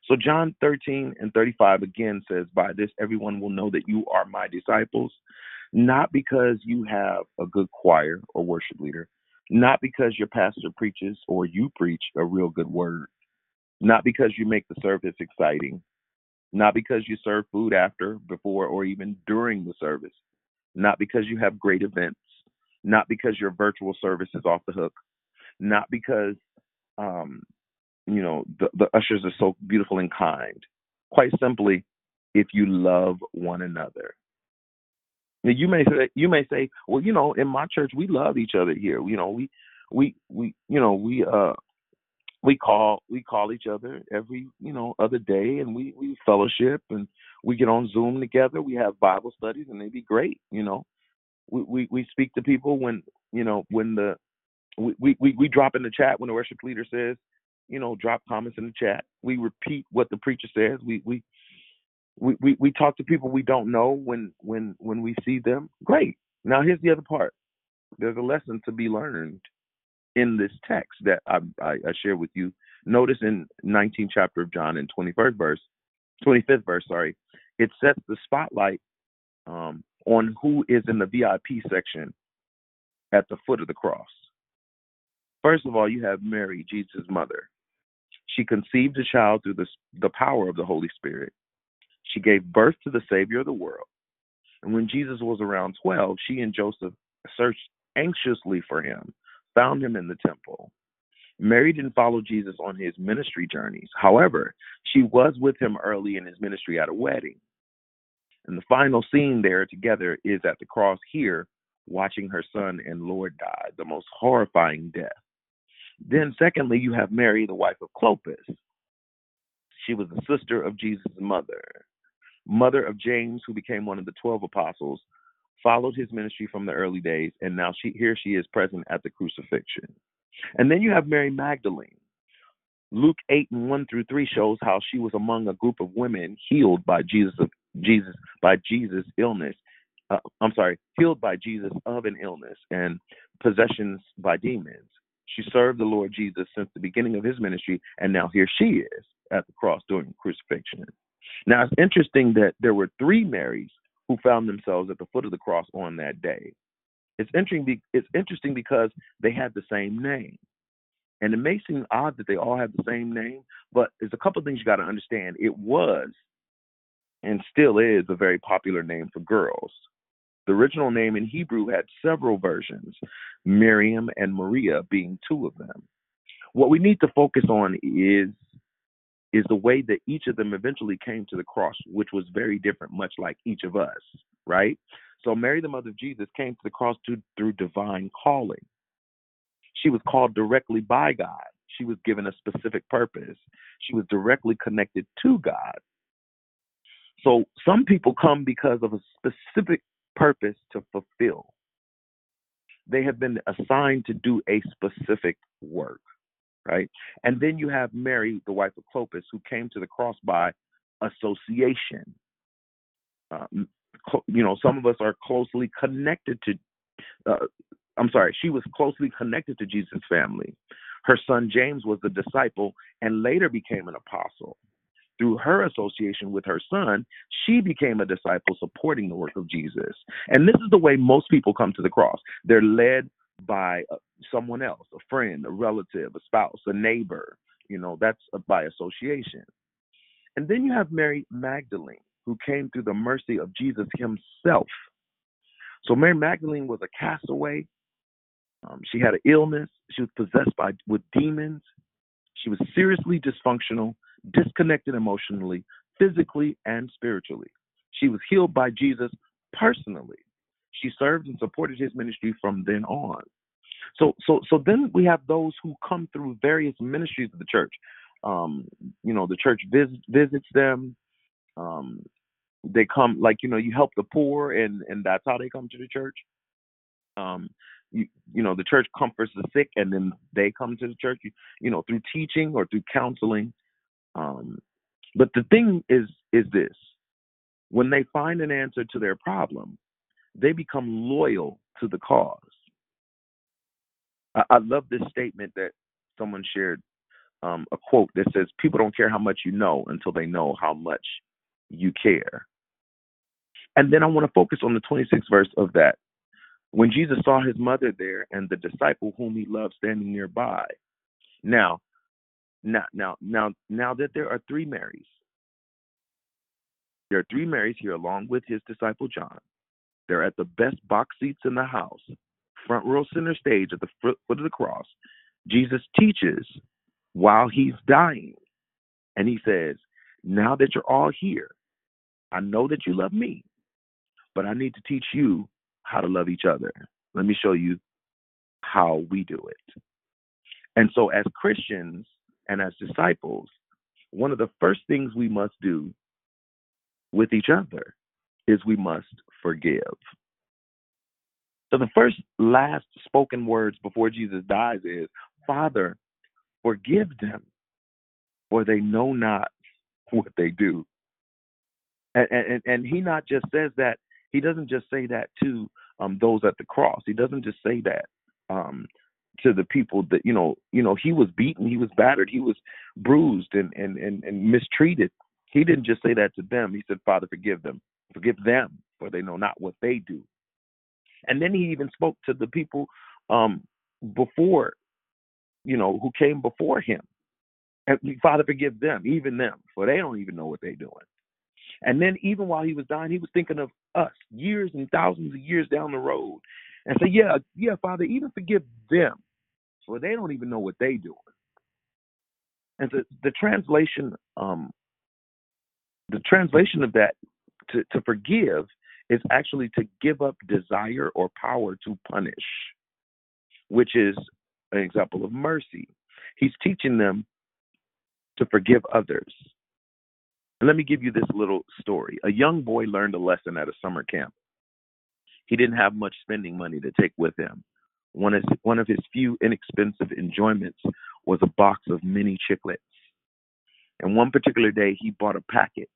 So John 13 and 35 again says, By this everyone will know that you are my disciples, not because you have a good choir or worship leader, not because your pastor preaches or you preach a real good word, not because you make the service exciting, not because you serve food after, before, or even during the service, not because you have great events, not because your virtual service is off the hook, not because um, you know the, the ushers are so beautiful and kind. Quite simply if you love one another. Now, you may say you may say well you know in my church we love each other here. You know we we we you know we uh we call we call each other every you know other day and we we fellowship and we get on zoom together. We have bible studies and they'd be great you know. We we, we speak to people when you know when the we, we we drop in the chat when the worship leader says you know, drop comments in the chat. We repeat what the preacher says. We we we we, we talk to people we don't know when when when we see them. Great. Now here's the other part. There's a lesson to be learned in this text that I, I, I share with you. Notice in 19th chapter of John in 21st verse, 25th verse, sorry, it sets the spotlight um, on who is in the VIP section at the foot of the cross. First of all, you have Mary, Jesus' mother. She conceived a child through the, the power of the Holy Spirit. She gave birth to the Savior of the world. And when Jesus was around 12, she and Joseph searched anxiously for him, found him in the temple. Mary didn't follow Jesus on his ministry journeys. However, she was with him early in his ministry at a wedding. And the final scene there together is at the cross here, watching her son and Lord die, the most horrifying death. Then, secondly, you have Mary, the wife of Clopas. She was the sister of Jesus' mother, mother of James, who became one of the 12 apostles, followed his ministry from the early days, and now she here she is present at the crucifixion. And then you have Mary Magdalene, Luke 8 and 1 through 3 shows how she was among a group of women healed by Jesus of Jesus by Jesus illness. Uh, I'm sorry, healed by Jesus of an illness and possessions by demons. She served the Lord Jesus since the beginning of his ministry, and now here she is at the cross during the crucifixion. Now it's interesting that there were three Marys who found themselves at the foot of the cross on that day. It's interesting. It's interesting because they had the same name. And it may seem odd that they all have the same name, but there's a couple of things you got to understand. It was and still is a very popular name for girls. The original name in Hebrew had several versions, Miriam and Maria being two of them. What we need to focus on is is the way that each of them eventually came to the cross, which was very different, much like each of us, right? So Mary, the mother of Jesus, came to the cross to, through divine calling. She was called directly by God. She was given a specific purpose. She was directly connected to God. So some people come because of a specific purpose to fulfill. They have been assigned to do a specific work, right? And then you have Mary, the wife of Clopas, who came to the cross by association. Uh, you know, some of us are closely connected to uh, I'm sorry, she was closely connected to Jesus' family. Her son James was a disciple and later became an apostle. Through her association with her son, she became a disciple supporting the work of Jesus. And this is the way most people come to the cross. They're led by uh, someone else, a friend, a relative, a spouse, a neighbor. You know, that's by association. And then you have Mary Magdalene, who came through the mercy of Jesus himself. So Mary Magdalene was a castaway um, she had an illness. She was possessed by with demons. She was seriously dysfunctional, disconnected emotionally, physically, and spiritually. She was healed by Jesus personally. She served and supported his ministry from then on. So, so, so then we have those who come through various ministries of the church. Um, you know, the church vis- visits them. Um, they come like you know, you help the poor, and and that's how they come to the church. Um, you, you know the church comforts the sick and then they come to the church you, you know through teaching or through counseling um, but the thing is is this. When they find an answer to their problem they become loyal to the cause. I, I love this statement that someone shared um, a quote that says people don't care how much you know until they know how much you care. And then i want to focus on the 26th verse of that. When Jesus saw his mother there and the disciple whom he loved standing nearby. Now, now, now, now, now that there are three Marys, there are three Marys here along with his disciple John. They're at the best box seats in the house, front row center stage at the foot of the cross. Jesus teaches while he's dying. And he says, Now that you're all here, I know that you love me, but I need to teach you how to love each other. Let me show you how we do it. And so, as Christians and as disciples, one of the first things we must do with each other is we must forgive. So, the first last spoken words before Jesus dies is, Father, forgive them, for they know not what they do. And, and, and he not just says that he doesn't just say that to um, those at the cross. He doesn't just say that um, to the people that you know. You know, he was beaten, he was battered, he was bruised and and and, and mistreated. He didn't just say that to them. He said, "Father, forgive them, forgive them, for they know not what they do." And then he even spoke to the people um, before, you know, who came before him. And Father, forgive them, even them, for they don't even know what they're doing. And then even while he was dying, he was thinking of us years and thousands of years down the road. And say, yeah, yeah, Father, even forgive them, for they don't even know what they're doing. And the, the translation, um, the translation of that to, to forgive is actually to give up desire or power to punish, which is an example of mercy. He's teaching them to forgive others. And let me give you this little story. A young boy learned a lesson at a summer camp. He didn't have much spending money to take with him. One of, one of his few inexpensive enjoyments was a box of mini chiclets. And one particular day, he bought a packet,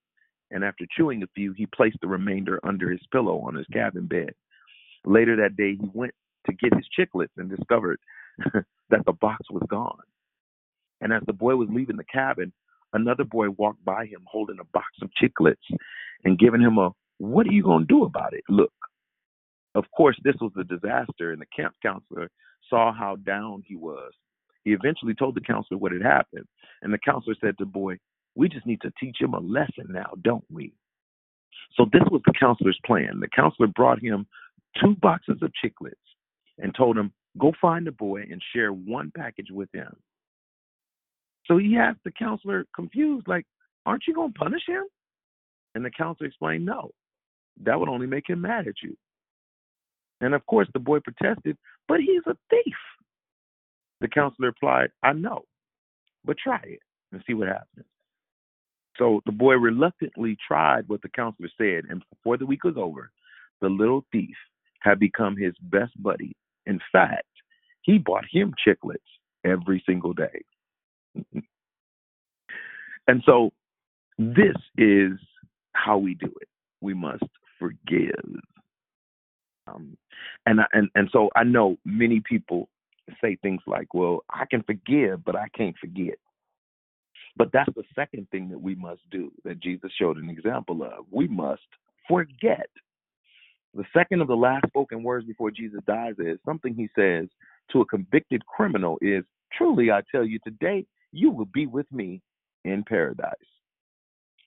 and after chewing a few, he placed the remainder under his pillow on his cabin bed. Later that day, he went to get his chiclets and discovered that the box was gone. And as the boy was leaving the cabin, another boy walked by him holding a box of chiclets and giving him a, What are you going to do about it? Look. Of course, this was a disaster, and the camp counselor saw how down he was. He eventually told the counselor what had happened, and the counselor said to the boy, We just need to teach him a lesson now, don't we? So this was the counselor's plan. The counselor brought him two boxes of chiclets and told him, Go find the boy and share one package with him. So he asked the counselor, confused, like, Aren't you going to punish him? And the counselor explained, No, that would only make him mad at you. And of course, the boy protested, But he's a thief. The counselor replied, I know, but try it and see what happens. So the boy reluctantly tried what the counselor said, and before the week was over, the little thief had become his best buddy. In fact, he bought him chiclets every single day. and so this is how we do it. We must forgive. Um, and and and so I know many people say things like, "Well, I can forgive, but I can't forget." But that's the second thing that we must do that Jesus showed an example of. We must forget. The second of the last spoken words before Jesus dies is something he says to a convicted criminal is, Truly I tell you, today you will be with me in paradise.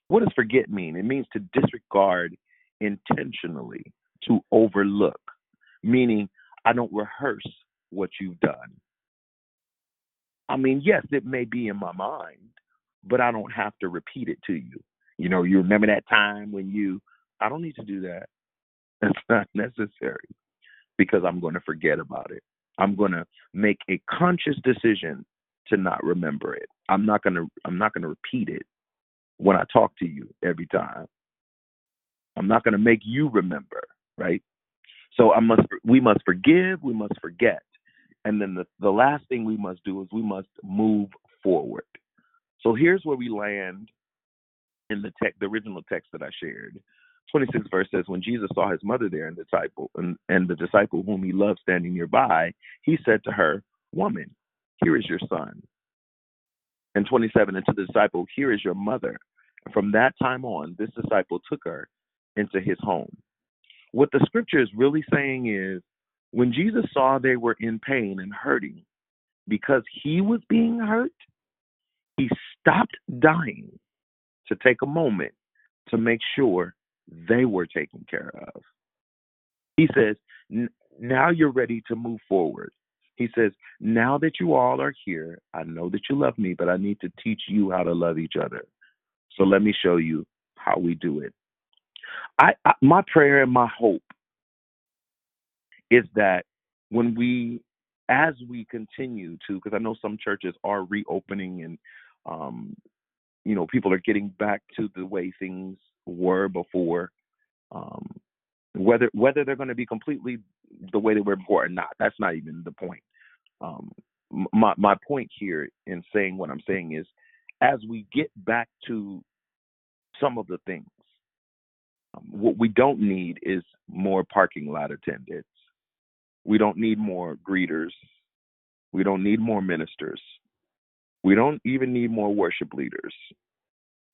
What does forget mean? It means to disregard intentionally, to overlook, meaning I don't rehearse what you've done. I mean, yes, it may be in my mind, but I don't have to repeat it to you. You know, you remember that time when you, I don't need to do that. That's not necessary because I'm going to forget about it. I'm going to make a conscious decision to not remember it. I'm not going to I'm not going to repeat it when I talk to you every time. I'm not going to make you remember, right? So I must we must forgive, we must forget. And then the, the last thing we must do is we must move forward. So here's where we land in the text, the original text that I shared. 26 verse says, When Jesus saw his mother there and the disciple and, and the disciple whom he loved standing nearby, he said to her, Woman, here is your son. And 27, and to the disciple, Here is your mother. And from that time on, this disciple took her into his home. What the scripture is really saying is when Jesus saw they were in pain and hurting because he was being hurt, he stopped dying to take a moment to make sure they were taken care of. He says, Now you're ready to move forward. He says, Now that you all are here, I know that you love me, but I need to teach you how to love each other. So let me show you how we do it. I, I my prayer and my hope is that when we as we continue to because I know some churches are reopening and um you know people are getting back to the way things were before um whether whether they're going to be completely the way they were before or not that's not even the point. Um my my point here in saying what I'm saying is as we get back to some of the things what we don't need is more parking lot attendants. We don't need more greeters. We don't need more ministers. We don't even need more worship leaders.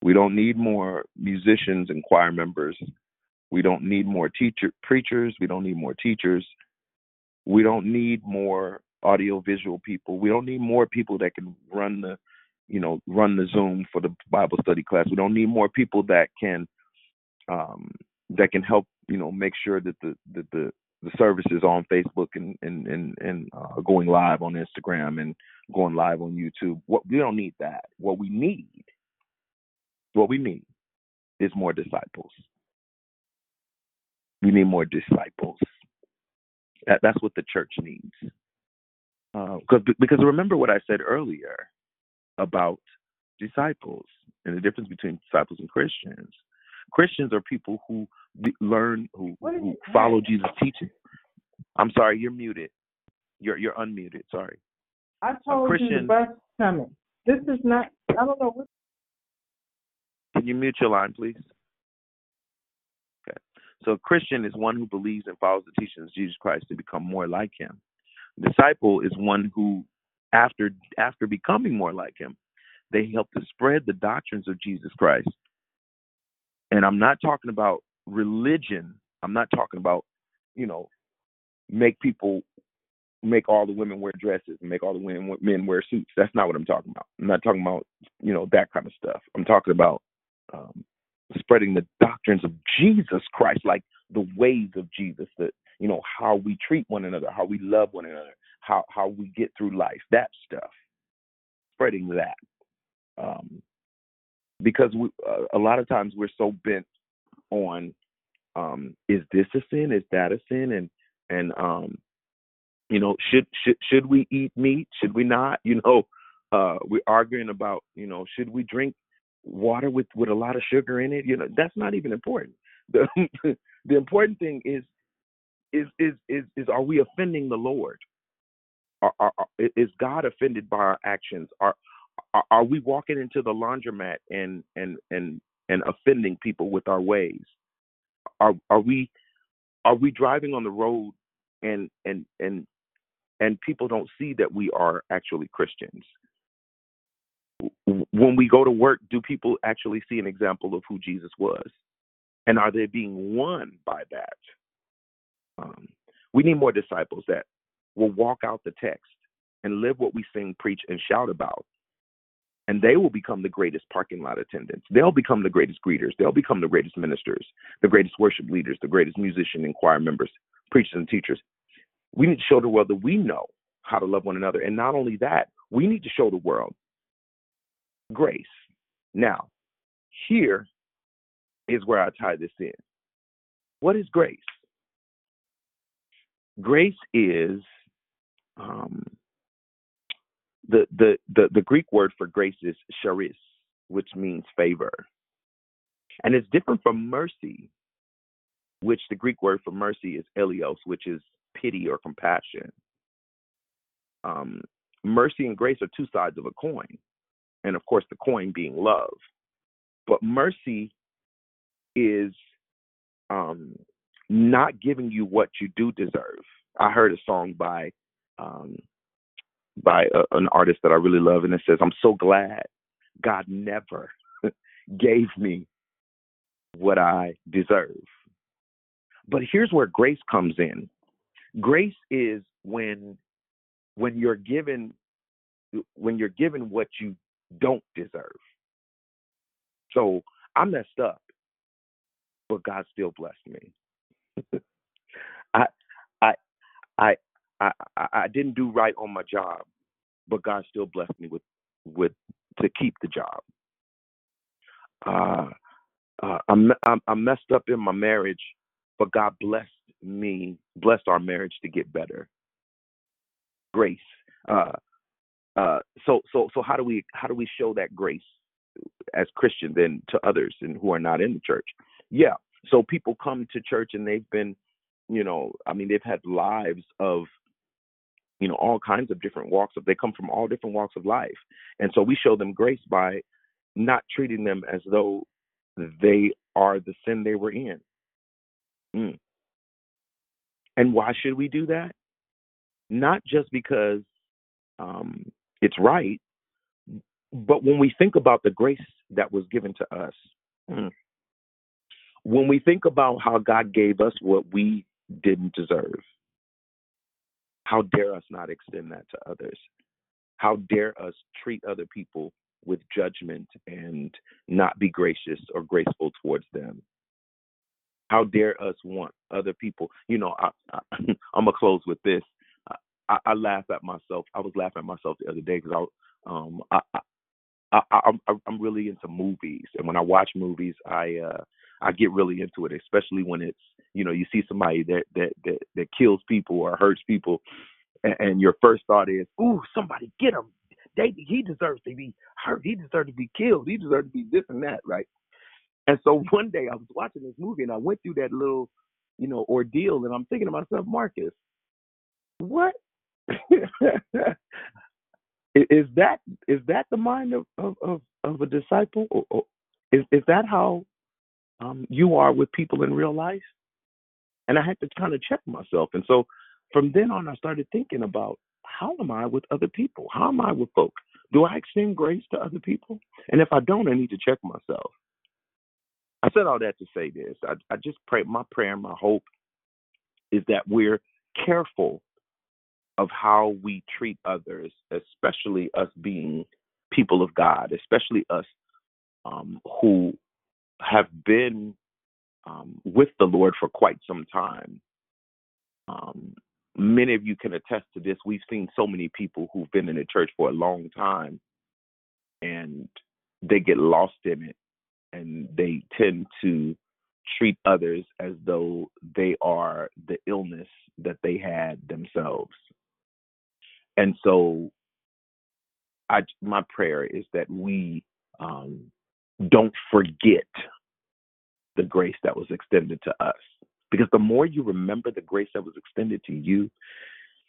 We don't need more musicians and choir members. We don't need more teacher preachers. We don't need more teachers. We don't need more audio visual people. We don't need more people that can run the, you know, run the Zoom for the Bible study class. We don't need more people that can um, that can help you know make sure that the that the the services on Facebook and and and, and uh, going live on Instagram and going live on YouTube. What we don't need that. What we need, what we need, is more disciples. We need more disciples. That, that's what the church needs. Because uh, because remember what I said earlier about disciples and the difference between disciples and Christians. Christians are people who learn, who, who follow Jesus' teaching. I'm sorry, you're muted. You're you're unmuted. Sorry. I told you the Christian- bus coming. This is not. I don't know what. Can you mute your line, please? Okay. So a Christian is one who believes and follows the teachings of Jesus Christ to become more like him. Disciple is one who, after after becoming more like him, they help to spread the doctrines of Jesus Christ. And I'm not talking about religion. I'm not talking about, you know, make people make all the women wear dresses and make all the women men wear suits. That's not what I'm talking about. I'm not talking about, you know, that kind of stuff. I'm talking about um, spreading the doctrines of Jesus Christ, like the ways of Jesus, that you know how we treat one another, how we love one another, how how we get through life, that stuff. Spreading that, um, because we, uh, a lot of times we're so bent on um, is this a sin, is that a sin, and and um, you know should should should we eat meat, should we not? You know, uh, we're arguing about you know should we drink water with with a lot of sugar in it? You know that's not even important. The the important thing is is is is is are we offending the lord? Are, are, are is god offended by our actions? Are, are are we walking into the laundromat and and and and offending people with our ways are are we are we driving on the road and and and and people don't see that we are actually christians when we go to work, do people actually see an example of who Jesus was? And are they being won by that? Um, we need more disciples that will walk out the text and live what we sing, preach, and shout about. And they will become the greatest parking lot attendants. They'll become the greatest greeters. They'll become the greatest ministers, the greatest worship leaders, the greatest musician and choir members, preachers and teachers. We need to show the world that we know how to love one another. And not only that, we need to show the world grace. Now, here is where I tie this in. What is grace? Grace is um, the, the the Greek word for grace is charis, which means favor, and it's different from mercy, which the Greek word for mercy is eleos, which is pity or compassion. Um, mercy and grace are two sides of a coin and of course the coin being love. But mercy is um, not giving you what you do deserve. I heard a song by um, by a, an artist that I really love, and it says, "I'm so glad God never gave me what I deserve." But here's where grace comes in. Grace is when when you're given when you're given what you don't deserve. So I messed up, but God still blessed me. I, I, I, I, I didn't do right on my job, but God still blessed me with, with to keep the job. Uh, uh, I'm, I'm, I messed up in my marriage, but God blessed me, blessed our marriage to get better. Grace. Uh, uh, so so so how do we how do we show that grace as Christians and to others and who are not in the church? Yeah. So people come to church and they've been, you know, I mean they've had lives of you know all kinds of different walks of they come from all different walks of life and so we show them grace by not treating them as though they are the sin they were in mm. and why should we do that not just because um, it's right. But when we think about the grace that was given to us, mm, when we think about how God gave us what we didn't deserve, how dare us not extend that to others? How dare us treat other people with judgment and not be gracious or graceful towards them? How dare us want other people? You know, I, I, I'm gonna close with this. I, I laugh at myself. I was laughing at myself the other day because I, um, I, I, I, I'm I'm really into movies, and when I watch movies, I uh, I get really into it, especially when it's you know you see somebody that that that, that kills people or hurts people, and, and your first thought is, "Ooh, somebody get him! They he deserves to be hurt. He deserves to be killed. He deserves to be this and that, right?" And so mm-hmm. one day I was watching this movie and I went through that little, you know, ordeal, and I'm thinking to myself, Marcus, what is that? Is that the mind of of of, of a disciple? Or, or is is that how um, you are with people in real life? And I had to kind of check myself. And so from then on, I started thinking about how am I with other people? How am I with folk? Do I extend grace to other people? And if I don't, I need to check myself. I said all that to say this. I, I just pray, my prayer and my hope is that we're careful of how we treat others, especially us being people of God, especially us um, who have been um, with the Lord for quite some time. Um, many of you can attest to this. We've seen so many people who've been in the church for a long time and they get lost in it and they tend to treat others as though they are the illness that they had themselves. And so I my prayer is that we um, don't forget the grace that was extended to us. Because the more you remember the grace that was extended to you,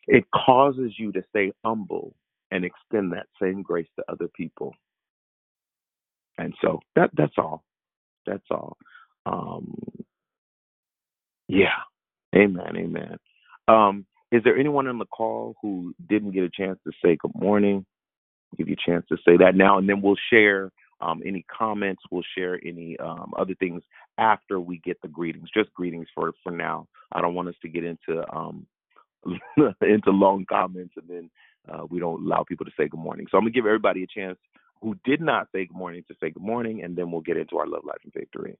it causes you to stay humble and extend that same grace to other people. And so that that's all. That's all. Um, yeah. Amen. Amen. Um, is there anyone on the call who didn't get a chance to say good morning? Give you a chance to say that now, and then we'll share um, any comments. We'll share any um, other things after we get the greetings. Just greetings for for now. I don't want us to get into um, into long comments and then uh, we don't allow people to say good morning. So I'm gonna give everybody a chance who did not say good morning to say good morning, and then we'll get into our love, life, and victory.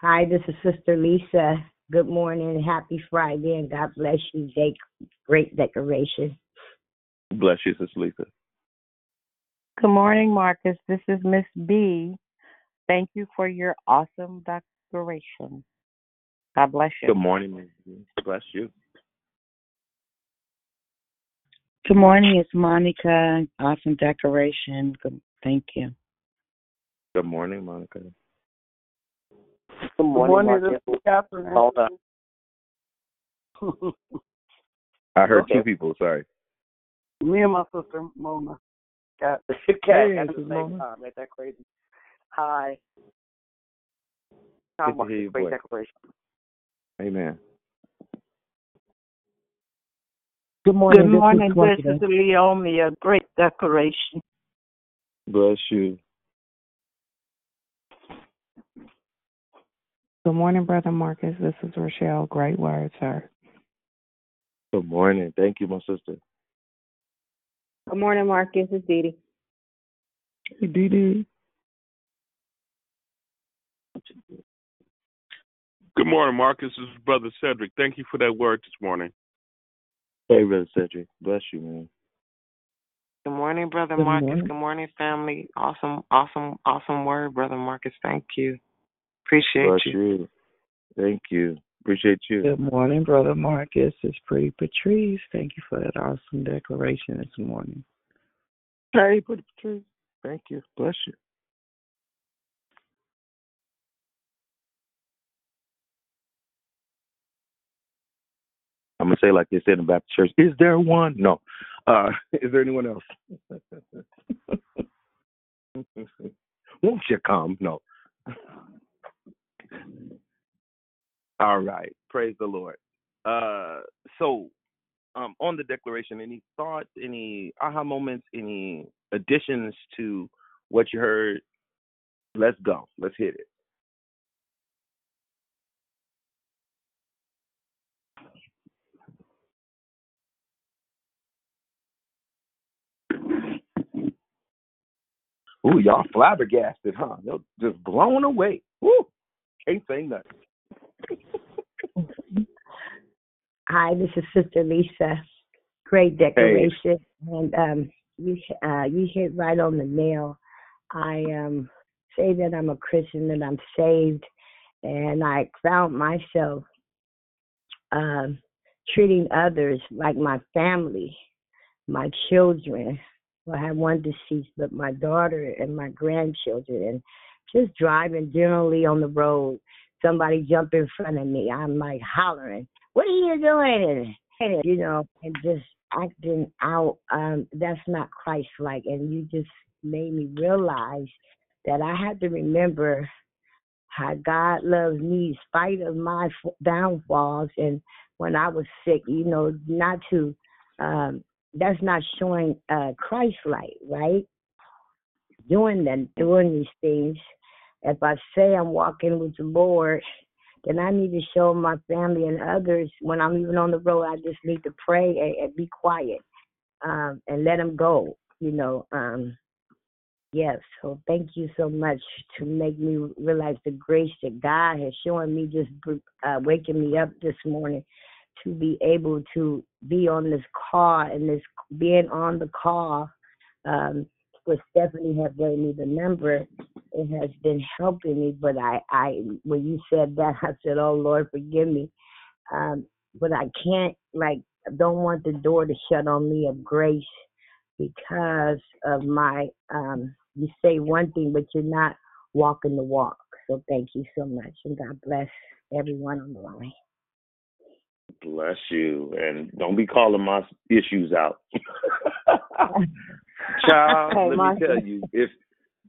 Hi, this is Sister Lisa. Good morning, happy Friday, and God bless you. Jake, great decoration. Bless you, Sister Lisa. Good morning, Marcus. This is Miss B. Thank you for your awesome declaration. God bless you. Good morning, Ms. B. Bless you. Good morning, it's Monica. Awesome decoration. Good, thank you. Good morning, Monica. Good morning, morning, Marcus. Catherine. Hold on. I heard Okay. two people. Sorry. Me and my sister Mona got Okay, Hey, at the same Mona. time. Ain't that crazy? Hi. Good Tom to Marcus, hear your great voice. declaration. Amen. Good morning. Good this morning. is This is Wanda. Leomia. Great decoration. Bless you. Good morning, Brother Marcus. This is Rochelle. Great word, sir. Good morning. Thank you, my sister. Good morning, Marcus. It's Dee Dee. Hey, Dee Dee. Good morning, Marcus. This is Brother Cedric. Thank you for that word this morning. Hey, Brother Cedric. Bless you, man. Good morning, Brother Good Marcus. morning. Good morning, family. Awesome, awesome, awesome word, Brother Marcus. Thank you. Appreciate Bless you. you. Thank you. Appreciate you. Good morning, Brother Marcus. It's Pretty Patrice. Thank you for that awesome declaration this morning. Hey, Brother Patrice. Thank you. Bless you. I'm gonna say like they said in the Baptist church. Is there one? No. Uh, is there anyone else? Won't you come? No. All right. Praise the Lord. Uh, so, um, on the declaration, any thoughts, any aha moments, any additions to what you heard? Let's go. Let's hit it. Ooh, y'all flabbergasted, huh? You're just blown away. Woo! Can't say nothing. Hi, this is Sister Lisa. Great decoration, and um, you uh, you hit right on the nail. I um say that I'm a Christian, that I'm saved, and I found myself um treating others like my family, my children. Well, I have one deceased, but my daughter and my grandchildren, and just driving generally on the road. Somebody jump in front of me, I'm like hollering, "What are you doing?" And you know, and just acting out, um, that's not Christ like. And you just made me realize that I have to remember how God loves me in spite of my downfalls. And when I was sick, you know, not to, um, that's not showing uh, Christ like, right? Doing them, doing these things. If I say I'm walking with the Lord, then I need to show my family and others when I'm even on the road. I just need to pray and, and be quiet um, and let them go. You know, um, yes. So thank you so much to make me realize the grace that God has shown me, just uh, waking me up this morning to be able to be on this call and this being on the call. Um, with Stephanie have gave me the number, it has been helping me. But I, I, when you said that, I said, "Oh Lord, forgive me." Um, but I can't, like, don't want the door to shut on me of grace because of my. Um, you say one thing, but you're not walking the walk. So thank you so much, and God bless everyone on the line. Bless you, and don't be calling my issues out. Child, Hey, let Martha. me tell you, if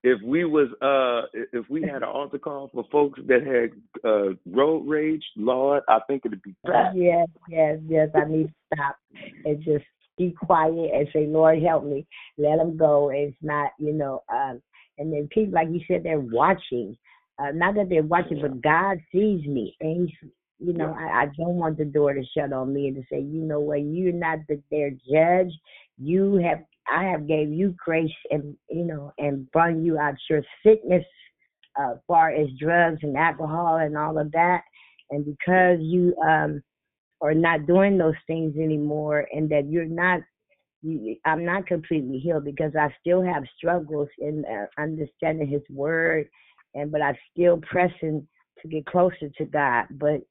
if we was uh if we had an altar call for folks that had uh road rage, Lord, I think it'd be bad. Yes, yes, yes. I need to stop and just be quiet and say, Lord, help me. Let them go. It's not, you know, um, and then people, like you said, they're watching. Uh, not that they're watching, but God sees me. And he's, you know, I, I don't want the door to shut on me and to say, you know what, you're not the, their judge. You have, I have gave you grace and, you know, and brought you out your sickness, uh, far as drugs and alcohol and all of that. And because you, um, are not doing those things anymore and that you're not you, I'm not completely healed because I still have struggles in uh, understanding His Word, and but I'm still pressing to get closer to God. But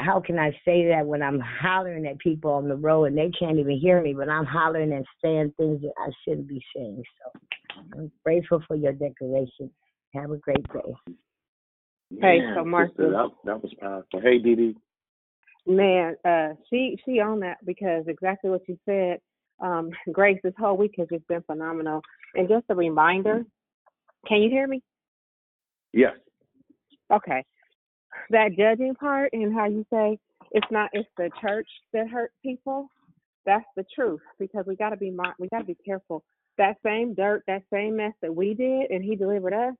how can I say that when I'm hollering at people on the road and they can't even hear me, but I'm hollering and saying things that I shouldn't be saying? So I'm grateful for your declaration. Have a great day. Hey, Man, so Martha- that, that was powerful. Hey, Dee Man, uh, she she on that because exactly what you said. Um, Grace, this whole week has just been phenomenal. And just a reminder, can you hear me? Yes. Okay. That judging part and how you say it's not it's the church that hurt people. That's the truth because we got to be we got to be careful. That same dirt, that same mess that we did, and He delivered us.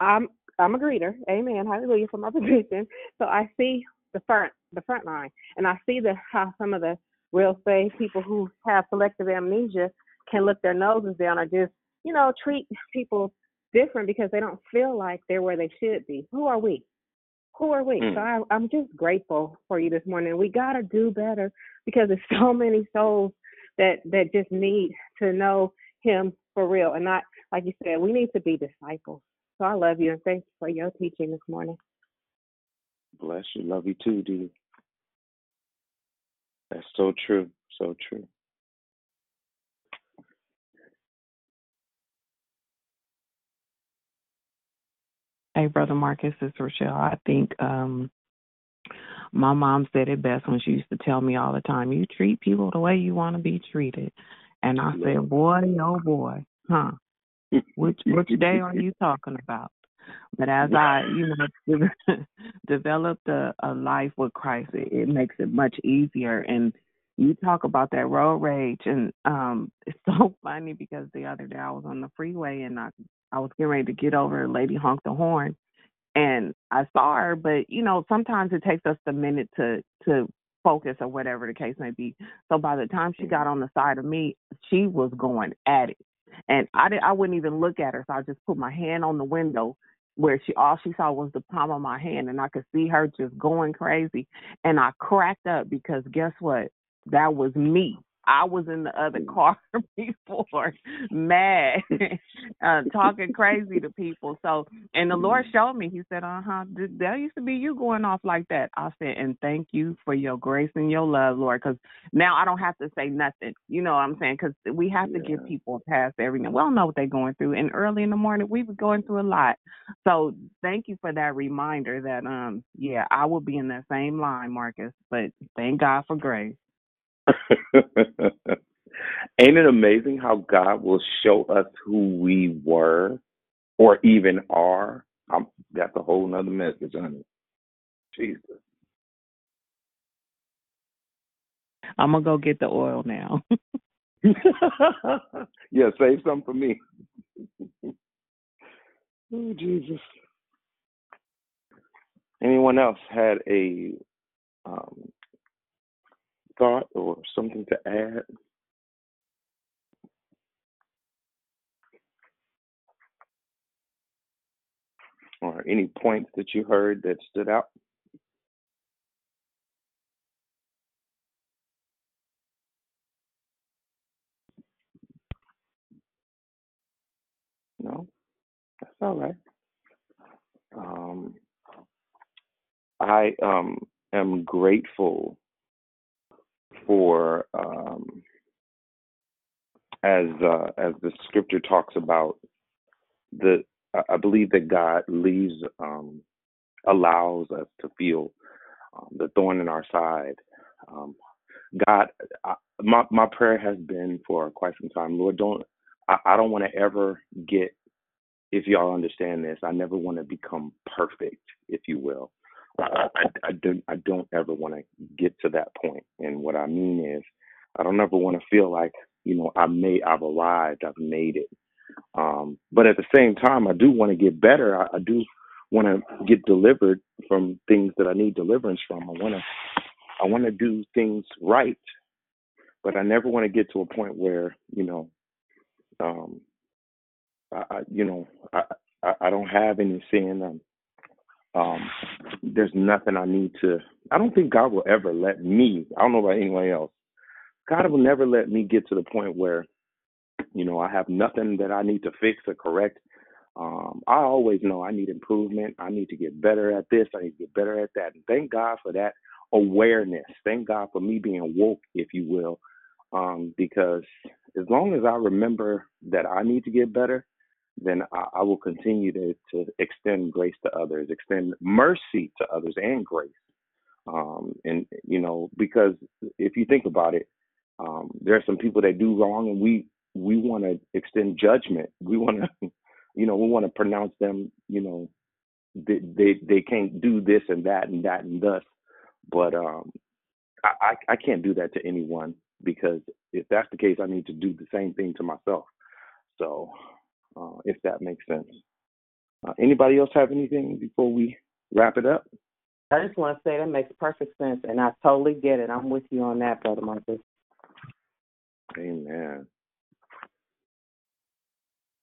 I'm I'm a greeter. Amen. Hallelujah for my position. So I see the front the front line, and I see the how some of the real safe people who have selective amnesia can look their noses down or just you know treat people different because they don't feel like they're where they should be. Who are we? Who are we? Mm. So I, I'm just grateful for you this morning. We gotta do better because there's so many souls that that just need to know Him for real, and not like you said. We need to be disciples. So I love you and thank you for your teaching this morning. Bless you. Love you too, Dee. That's so true. So true. Hey, Brother Marcus, this is Rochelle. I think um my mom said it best when she used to tell me all the time, you treat people the way you want to be treated. And I said, boy, oh boy, huh? Which which day are you talking about? But as I, you know, developed a, a life with Christ, it, it makes it much easier. And you talk about that road rage, and um, it's so funny because the other day I was on the freeway and I I was getting ready to get over. A lady honked the horn, and I saw her. But you know, sometimes it takes us a minute to to focus or whatever the case may be. So by the time she got on the side of me, she was going at it, and I did. I wouldn't even look at her, so I just put my hand on the window where she all she saw was the palm of my hand and I could see her just going crazy and I cracked up because guess what? That was me. I was in the other car before, mad, uh, talking crazy to people. So, and the Lord showed me. He said, "Uh huh, that used to be you going off like that." I said, "And thank you for your grace and your love, Lord, because now I don't have to say nothing. You know what I'm saying? Because we have to give people a pass every now. We don't know what they're going through, and early in the morning we were going through a lot. So, thank you for that reminder. That um, yeah, I will be in that same line, Marcus. But thank God for grace. Ain't it amazing how God will show us who we were or even are? I'm, that's a whole nother message, honey. Jesus. I'm gonna go get the oil now. yeah, save some for me. oh, Jesus. Anyone else had a um, thought or something to add? Or any points that you heard that stood out? No, that's all right. Um, I um, am grateful for um, as uh, as the scripture talks about the I believe that God leaves um, allows us to feel um, the thorn in our side. Um, God, I, my my prayer has been for quite some time. Lord, don't I, I don't want to ever get if y'all understand this. I never want to become perfect, if you will. I, I, I don't I don't ever want to get to that point. And what I mean is, I don't ever want to feel like you know I made I've arrived, I've made it. Um, but at the same time, I do want to get better. I, I do want to get delivered from things that I need deliverance from. I want to I want to do things right, but I never want to get to a point where you know, um, I, I you know I, I I don't have any sin. Um, um, there's nothing I need to. I don't think God will ever let me. I don't know about anyone else. God will never let me get to the point where, you know, I have nothing that I need to fix or correct. Um, I always know I need improvement. I need to get better at this. I need to get better at that. And thank God for that awareness. Thank God for me being woke, if you will, um, because as long as I remember that I need to get better, then I, I will continue to, to extend grace to others, extend mercy to others, and grace. Um, and you know, because if you think about it, um, there are some people that do wrong, and we we want to extend judgment. We want to, you know, we want to pronounce them, you know, they, they they can't do this and that and that and thus. But um, I I can't do that to anyone because if that's the case, I need to do the same thing to myself. So uh, if that makes sense. Uh, anybody else have anything before we wrap it up? I just want to say that makes perfect sense, and I totally get it. I'm with you on that, brother Marcus. Amen.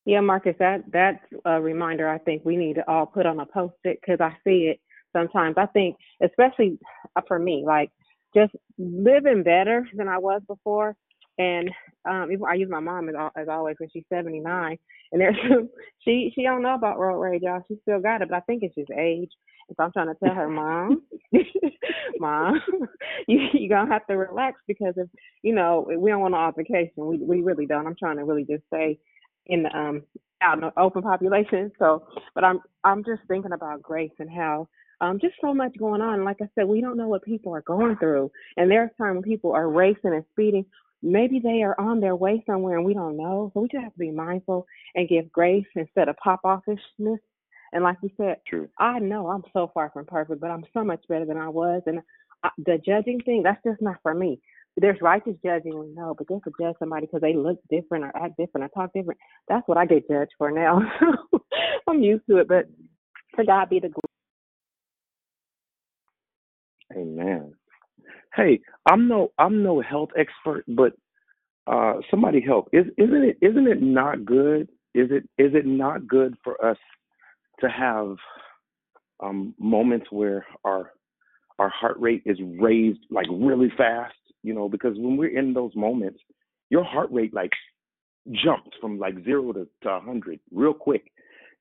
Yeah, Marcus, that that's a reminder. I think we need to all put on a post-it because I see it sometimes. I think, especially for me, like just living better than I was before. And um, I use my mom as, as always when she's 79, and there's she she don't know about road rage, y'all. She still got it, but I think it's just age. And so I'm trying to tell her, mom, mom, you you gonna have to relax because if you know we don't want an altercation, we we really don't. I'm trying to really just say in the um out in the open population. So, but I'm I'm just thinking about grace and how um just so much going on. Like I said, we don't know what people are going through, and there's time when people are racing and speeding maybe they are on their way somewhere and we don't know. So we just have to be mindful and give grace instead of pop offishness. And like we said, True. I know I'm so far from perfect, but I'm so much better than I was. And I, the judging thing, that's just not for me. There's righteous judging, we know, but just to judge somebody because they look different or act different or talk different, that's what I get judged for now. I'm used to it, but to God be the glory. Amen. Hey, I'm no I'm no health expert, but uh, somebody help. Is isn't it isn't it not good? Is it is it not good for us to have um, moments where our our heart rate is raised like really fast? You know, because when we're in those moments, your heart rate like jumps from like zero to to a hundred real quick,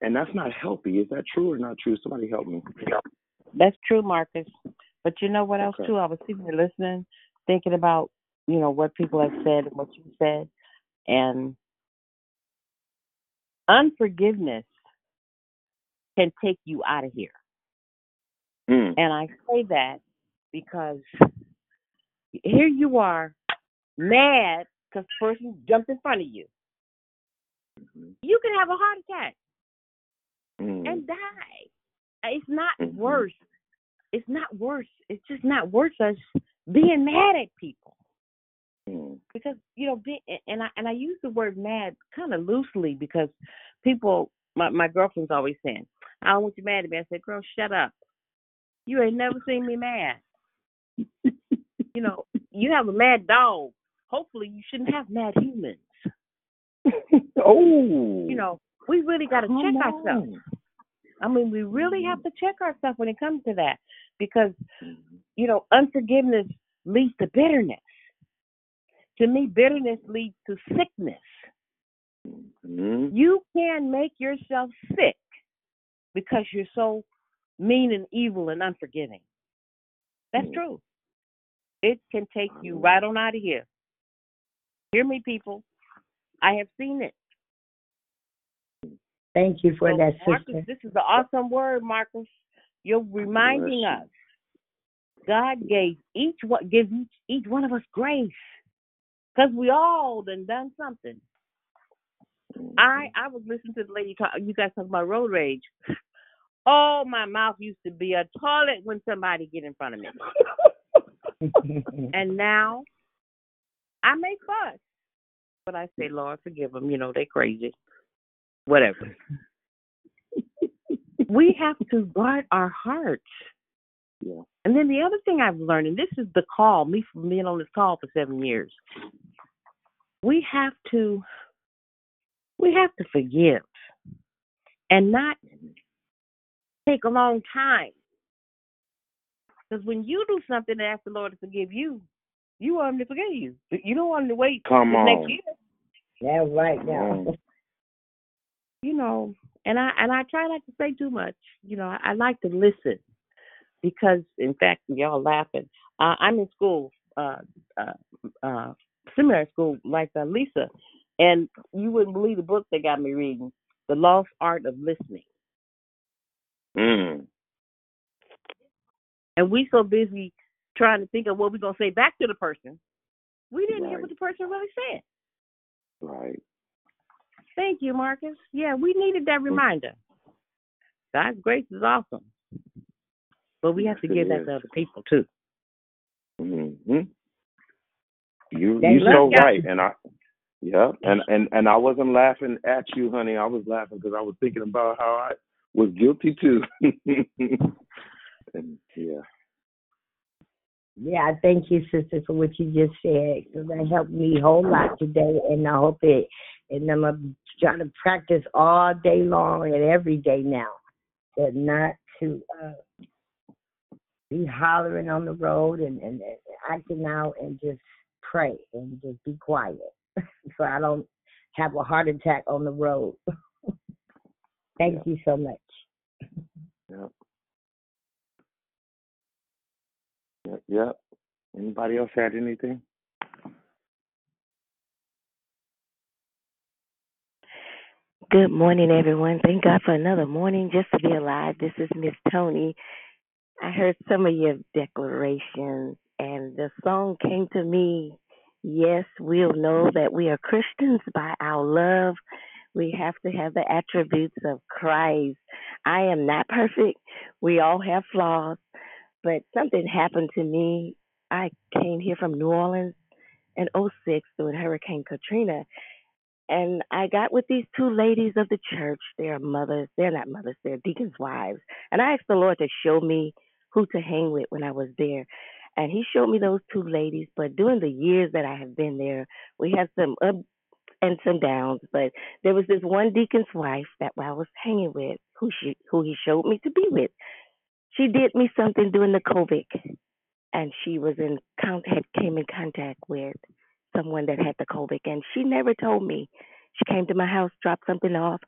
and that's not healthy. Is that true or not true? Somebody help me. That's true, Marcus. But you know what else Okay. too? I was sitting here listening, thinking about you know what people have said and what you said, and unforgiveness can take you out of here. Mm. And I say that because here you are, mad because the person jumped in front of you. Mm-hmm. You can have a heart attack Mm. and die. It's not Mhm. worse. It's not worse. It's just not worse us being mad at people Mm. because you know, be, and I and I use the word mad kind of loosely because people, my my girlfriend's always saying, "I don't want you mad at me." I said, "Girl, shut up. You ain't never seen me mad. you know, you have a mad dog. Hopefully, you shouldn't have mad humans. oh. You know, we really got to check ourselves. I mean, we really have to check ourselves when it comes to that because, Mm-hmm. you know, unforgiveness leads to bitterness. To me, bitterness leads to sickness. Mm. You can make yourself sick because you're so mean and evil and unforgiving. That's Mm. true. It can take you right on out of here. Hear me, people. I have seen it. Thank you for So, that, Marcus, sister. this is an awesome word, Marcus. You're reminding Bless us God gave each one give each each one of us grace because we all done done something. I I was listening to the lady talk. You guys talking about road rage. Oh, my mouth used to be a toilet when somebody get in front of me, and now I make fuss, but I say, Lord, forgive them. You know they crazy. Whatever. we have to guard our hearts. Yeah. And then the other thing I've learned, and this is the call, me from being on this call for seven years, we have to we have to forgive and not take a long time. Because when you do something and ask the Lord to forgive you, you want him to forgive you. You don't want him to wait Come till next on. year. Yeah, right now. You know, and I and I try not to say too much. You know, I, I like to listen because, in fact, y'all laughing. Uh, I'm in school, uh, uh, uh, seminary school, like Lisa, and you wouldn't believe the book they got me reading, "The Lost Art of Listening." Mm. And we so busy trying to think of what we're gonna say back to the person, we didn't hear what the person really said. Right. Thank you, Marcus. Yeah, we needed that reminder. God's grace is awesome, but we have to give that to other people too. hmm You They you so God. right, and I yeah, and and and I wasn't laughing at you, honey. I was laughing because I was thinking about how I was guilty too. and yeah, Yeah, I thank you, sister, for what you just said. 'cause that helped me a whole lot today, and I hope it. And I'm gonna practice all day long and every day now, that not to uh, be hollering on the road and, and, and acting out, and just pray and just be quiet, so I don't have a heart attack on the road. Thank you so much. yeah, yeah, yeah. Anybody else had anything? Good morning, everyone. Thank God for another morning just to be alive. This is Miss Tony. I heard some of your declarations, and the song came to me. Yes, we'll know that we are Christians by our love. We have to have the attributes of Christ. I am not perfect. We all have flaws, but something happened to me. I came here from New Orleans in '06 during Hurricane Katrina, and I got with these two ladies of the church. They're mothers. They're not mothers. They're deacons' wives. And I asked the Lord to show me who to hang with when I was there. And He showed me those two ladies. But during the years that I have been there, we had some ups and some downs. But there was this one deacon's wife that I was hanging with, who she, who He showed me to be with. She did me something during the COVID, and she was in had came in contact with someone that had the COVID, and she never told me. She came to my house, dropped something off,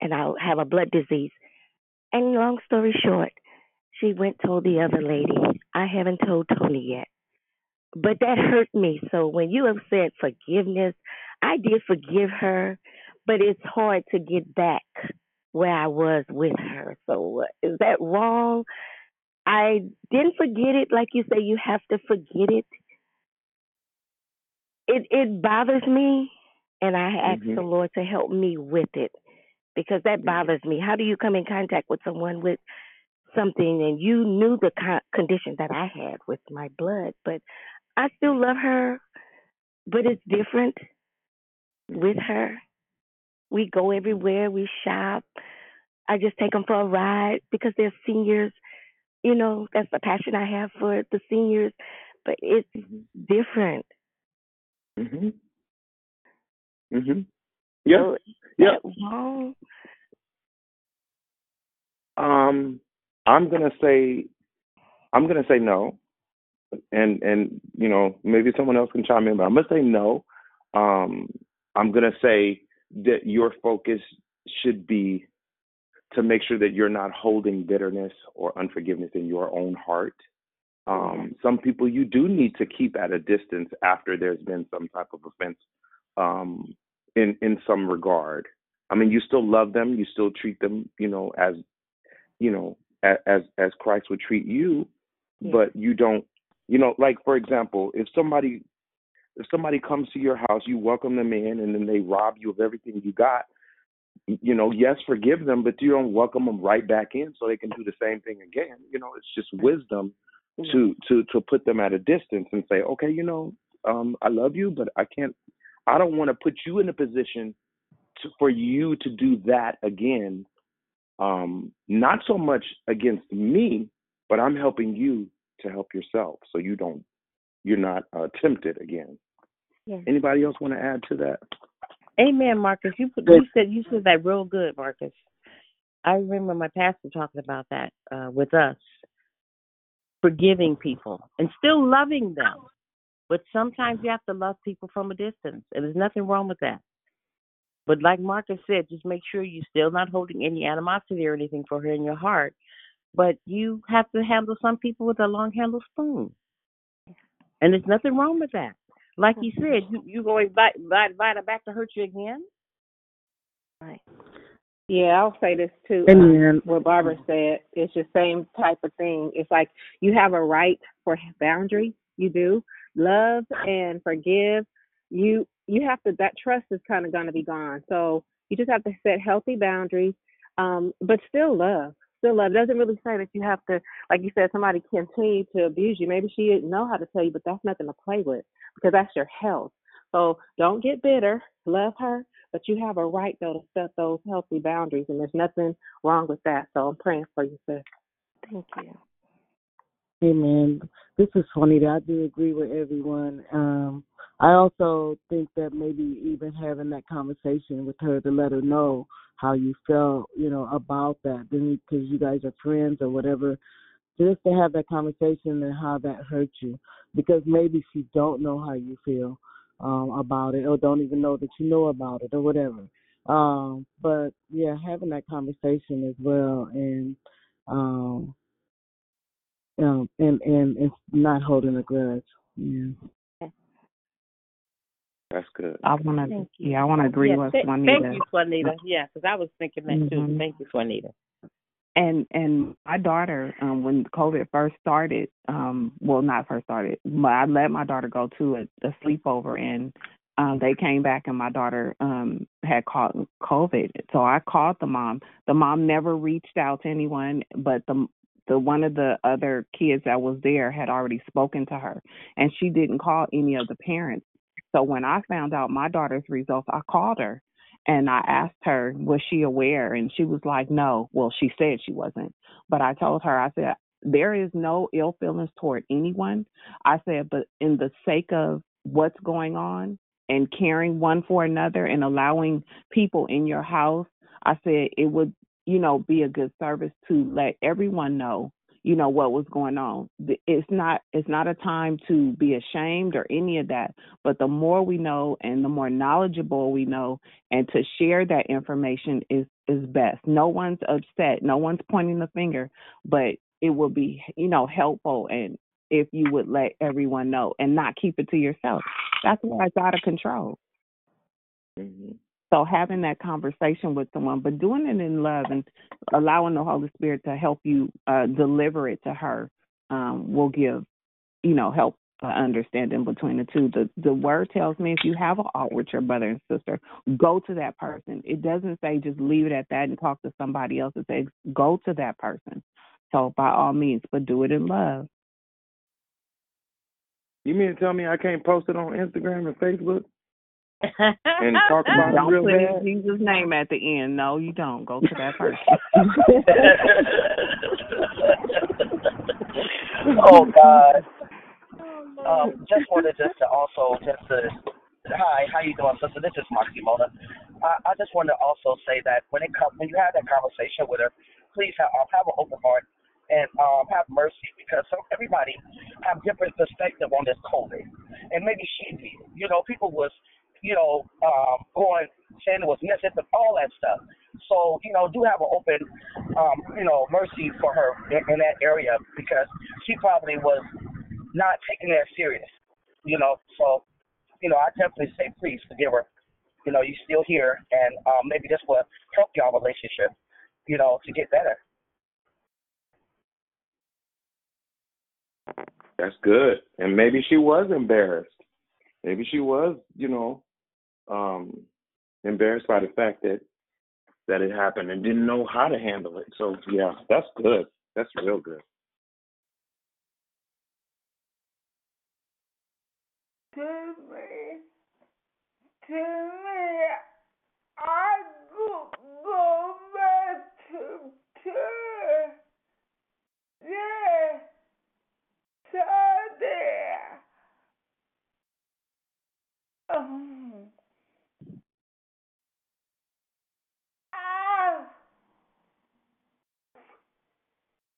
and I have a blood disease. And long story short, she went told the other lady. I haven't told Tony yet, but that hurt me. So when you have said forgiveness, I did forgive her, but it's hard to get back where I was with her. So uh, is that wrong? I didn't forget it, like you say. You have to forget it it it bothers me, and I ask Mhm. the Lord to help me with it because that mm-hmm. bothers me. How do you come in contact with someone with something and you knew the co- condition that I had with my blood, but I still love her, but it's different with mm-hmm. her. We go everywhere, we shop. I just take them for a ride because they're seniors. You know, that's the passion I have for the seniors, but it's mm-hmm. different. Mhm. Mhm. Yeah. So, Yeah. that wrong? Um, I'm gonna say, I'm gonna say no, and and you know maybe someone else can chime in, but I'm gonna say no. Um, I'm gonna say that your focus should be to make sure that you're not holding bitterness or unforgiveness in your own heart. Um, some people you do need to keep at a distance after there's been some type of offense um, in in some regard. I mean, you still love them, you still treat them, you know, as you know, as as Christ would treat you, but you don't, you know, like for example, if somebody if somebody comes to your house, you welcome them in, and then they rob you of everything you got. You know, yes, forgive them, but you don't welcome them right back in so they can do the same thing again. You know, it's just wisdom to to to put them at a distance and say, okay, you know, um, I love you, but I can't. I don't want to put you in a position to, for you to do that again. Um, not so much against me, but I'm helping you to help yourself, so you don't you're not uh, tempted again. Yeah. Anybody else want to add to that? Amen, Marcus. You put, you said you said that real good, Marcus. I remember my pastor talking about that uh, with us, forgiving people and still loving them. But sometimes you have to love people from a distance, and there's nothing wrong with that. But like Marcus said, just make sure you're still not holding any animosity or anything for her in your heart. But you have to handle some people with a long handled spoon. And there's nothing wrong with that. Like he said, you you go invite invite, invite her back to hurt you again. Right. Yeah, I'll say this too. Amen. Um, what Barbara said, it's the same type of thing. It's like you have a right for boundary. You do love and forgive. You you have to. That trust is kind of going to be gone. So you just have to set healthy boundaries, um, but still love. Still love. It doesn't really say that you have to, like you said, somebody continue to abuse you. Maybe she didn't know how to tell you, but that's nothing to play with because that's your health. So don't get bitter. Love her, but you have a right though to set those healthy boundaries, and there's nothing wrong with that. So I'm praying for you, sis. Thank you. Amen. This is funny Juanita. I do agree with everyone. Um, I also think that maybe even having that conversation with her to let her know how you felt, you know, about that, then because you guys are friends or whatever, just to have that conversation and how that hurt you, because maybe she don't know how you feel um, about it or don't even know that you know about it or whatever. Um, but yeah, having that conversation as well and um, um, and and and not holding a grudge. Yeah. That's good. I want to, yeah, I want to agree Yeah, with th- Juanita. Thank you, Juanita. Yeah, because I was thinking that too. Mhm. Thank you, Juanita. And and my daughter, um, when COVID first started, um, well, not first started, but I let my daughter go to a, a sleepover, and um, they came back, and my daughter um had caught COVID. So I called the mom. The mom never reached out to anyone, but the the one of the other kids that was there had already spoken to her, and she didn't call any of the parents. So when I found out my daughter's results, I called her and I asked her, was she aware? And she was like, no. Well, she said she wasn't. But I told her, I said, there is no ill feelings toward anyone. I said, but in the sake of what's going on and caring one for another and allowing people in your house, I said it would, you know, be a good service to let everyone know you know what was going on. It's not it's not a time to be ashamed or any of that but the more we know and the more knowledgeable we know and to share that information is is best. No one's upset no one's pointing the finger but it will be you know helpful and if you would let everyone know and not keep it to yourself. That's why it's out of control. Mhm. So having that conversation with someone, but doing it in love and allowing the Holy Spirit to help you uh, deliver it to her um, will give, you know, help an understanding between the two. The the word tells me if you have an alt with your brother and sister, go to that person. It doesn't say just leave it at that and talk to somebody else. It says go to that person. So by all means, but do it in love. You mean to tell me I can't post it on Instagram and Facebook and talk about don't it real put bad? Jesus' name at the end. No, you don't. Go to that person. oh God. Um, just wanted just to also just to hi, how you doing, sister? This is Marky Mona. I, I just wanted to also say that when it comes when you have that conversation with her, please have um, have an open heart and um, have mercy because so everybody have different perspective on this COVID, and maybe she did. You know, people was you know um, going saying it was missing, all that stuff. So you know, do have an open um, you know mercy for her in, in that area because she probably was not taking that serious. You know, so you know, I definitely say please forgive her. You know, you're still here, and um, maybe this will help y'all relationship. You know, to get better. That's good. And maybe she was embarrassed. Maybe she was, you know, um, embarrassed by the fact that that it happened and didn't know how to handle it. So yeah, that's good. That's real good. To me, to me, I go, go back to church. Yeah, Sunday. Um, I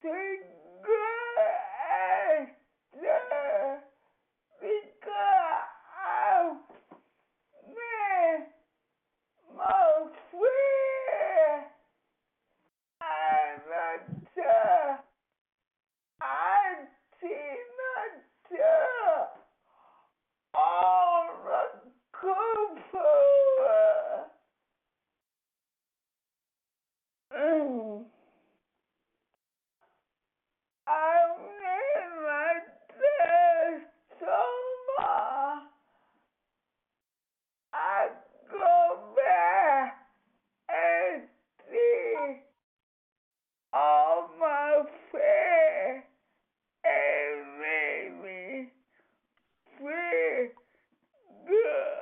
think good. Yeah, because I, man, my friend, I'm not sure. I did not sure. All the comfort. Mm. I'm in my best summer. I go back and see all my friends and make me feel good.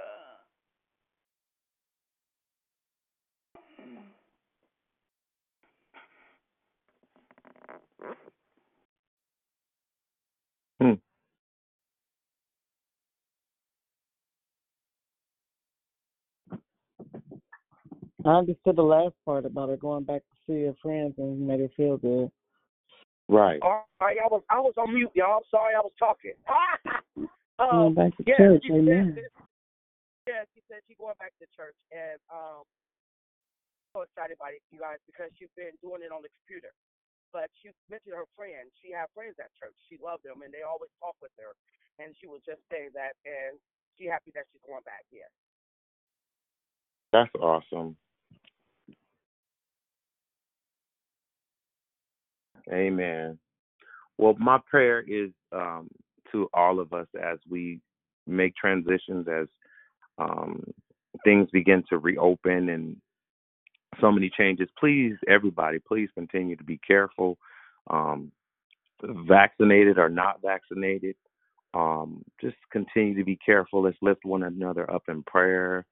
Hmm. I understood the last part about her going back to see her friends and made her feel good. Right. All right, I was I was on mute, y'all. I'm sorry, I was talking. Going um, back to yeah, church, she amen. Said, yeah, she said she's going back to church, and um, so excited about it, you guys, because she's been doing it on the computer. But she mentioned her friends. She had friends at church. She loved them, and they always talk with her. And she was just saying that, and she happy that she's going back. Yeah. That's awesome. Amen. Well, my prayer is um, to all of us as we make transitions, as um, things begin to reopen and so many changes. Please, everybody, please continue to be careful. Um, vaccinated or not vaccinated, um, just continue to be careful. Let's lift one another up in prayer.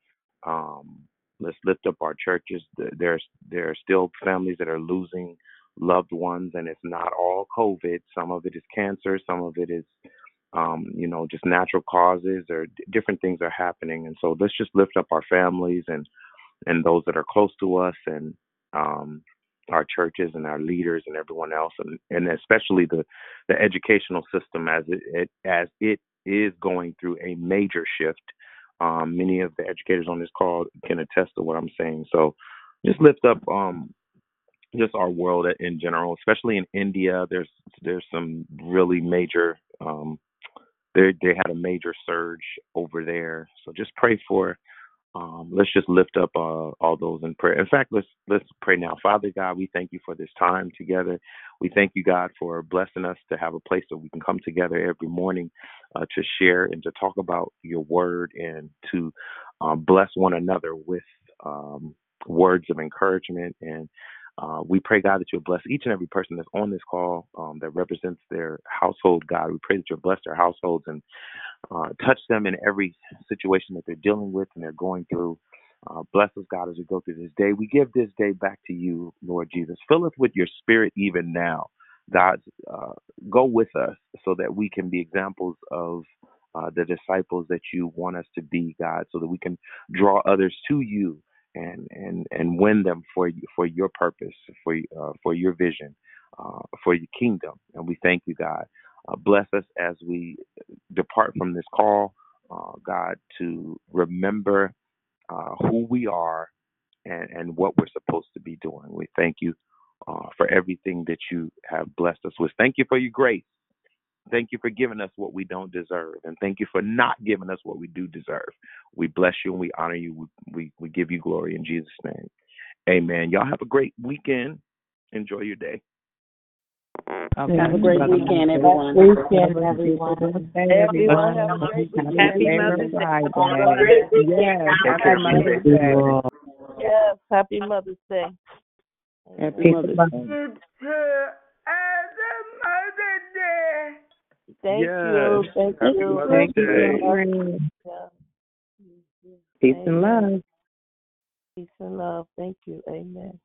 Um, let's lift up our churches. Th- There's there are still families that are losing loved ones, and it's not all COVID. Some of it is cancer. Some of it is, um, you know, just natural causes or d- different things are happening. And so let's just lift up our families and and those that are close to us and um, our churches and our leaders and everyone else, and, and especially the the educational system as it, it as it is going through a major shift. Um, many of the educators on this call can attest to what I'm saying. So just lift up um, just our world in general, especially in India. There's there's some really major um, they they had a major surge over there. So just pray for um, let's just lift up uh, all those in prayer. In fact, let's let's pray now. Father God, we thank you for this time together. We thank you, God, for blessing us to have a place that we can come together every morning uh, to share and to talk about your word and to um, bless one another with um, words of encouragement. And uh, we pray, God, that you'll bless each and every person that's on this call um, that represents their household, God. We pray that you'll bless their households and uh, touch them in every situation that they're dealing with and they're going through. Uh, bless us, God, as we go through this day. We give this day back to you, Lord Jesus. Fill us with your spirit even now. God, uh, go with us so that we can be examples of uh, the disciples that you want us to be, God, so that we can draw others to you and and and win them for you, for your purpose, for uh, for your vision, uh, for your kingdom. And we thank you, God. Uh, bless us as we depart from this call, uh, God, to remember uh, who we are and, and what we're supposed to be doing. We thank you uh, for everything that you have blessed us with. Thank you for your grace. Thank you for giving us what we don't deserve. And thank you for not giving us what we do deserve. We bless you and we honor you. We, we, we give you glory in Jesus' name. Amen. Y'all have a great weekend. Enjoy your day. Okay. Have a great weekend, everyone. Weekend, everyone. Everyone have a great weekend. Happy Mother's Day. Yes, happy Mother's Day. Yes, happy Mother's Day. Happy Mother's Day. Thank Yes. you. Thank Happy you. Mother's Thank you. Peace and love. Peace and love. Thank you. Amen.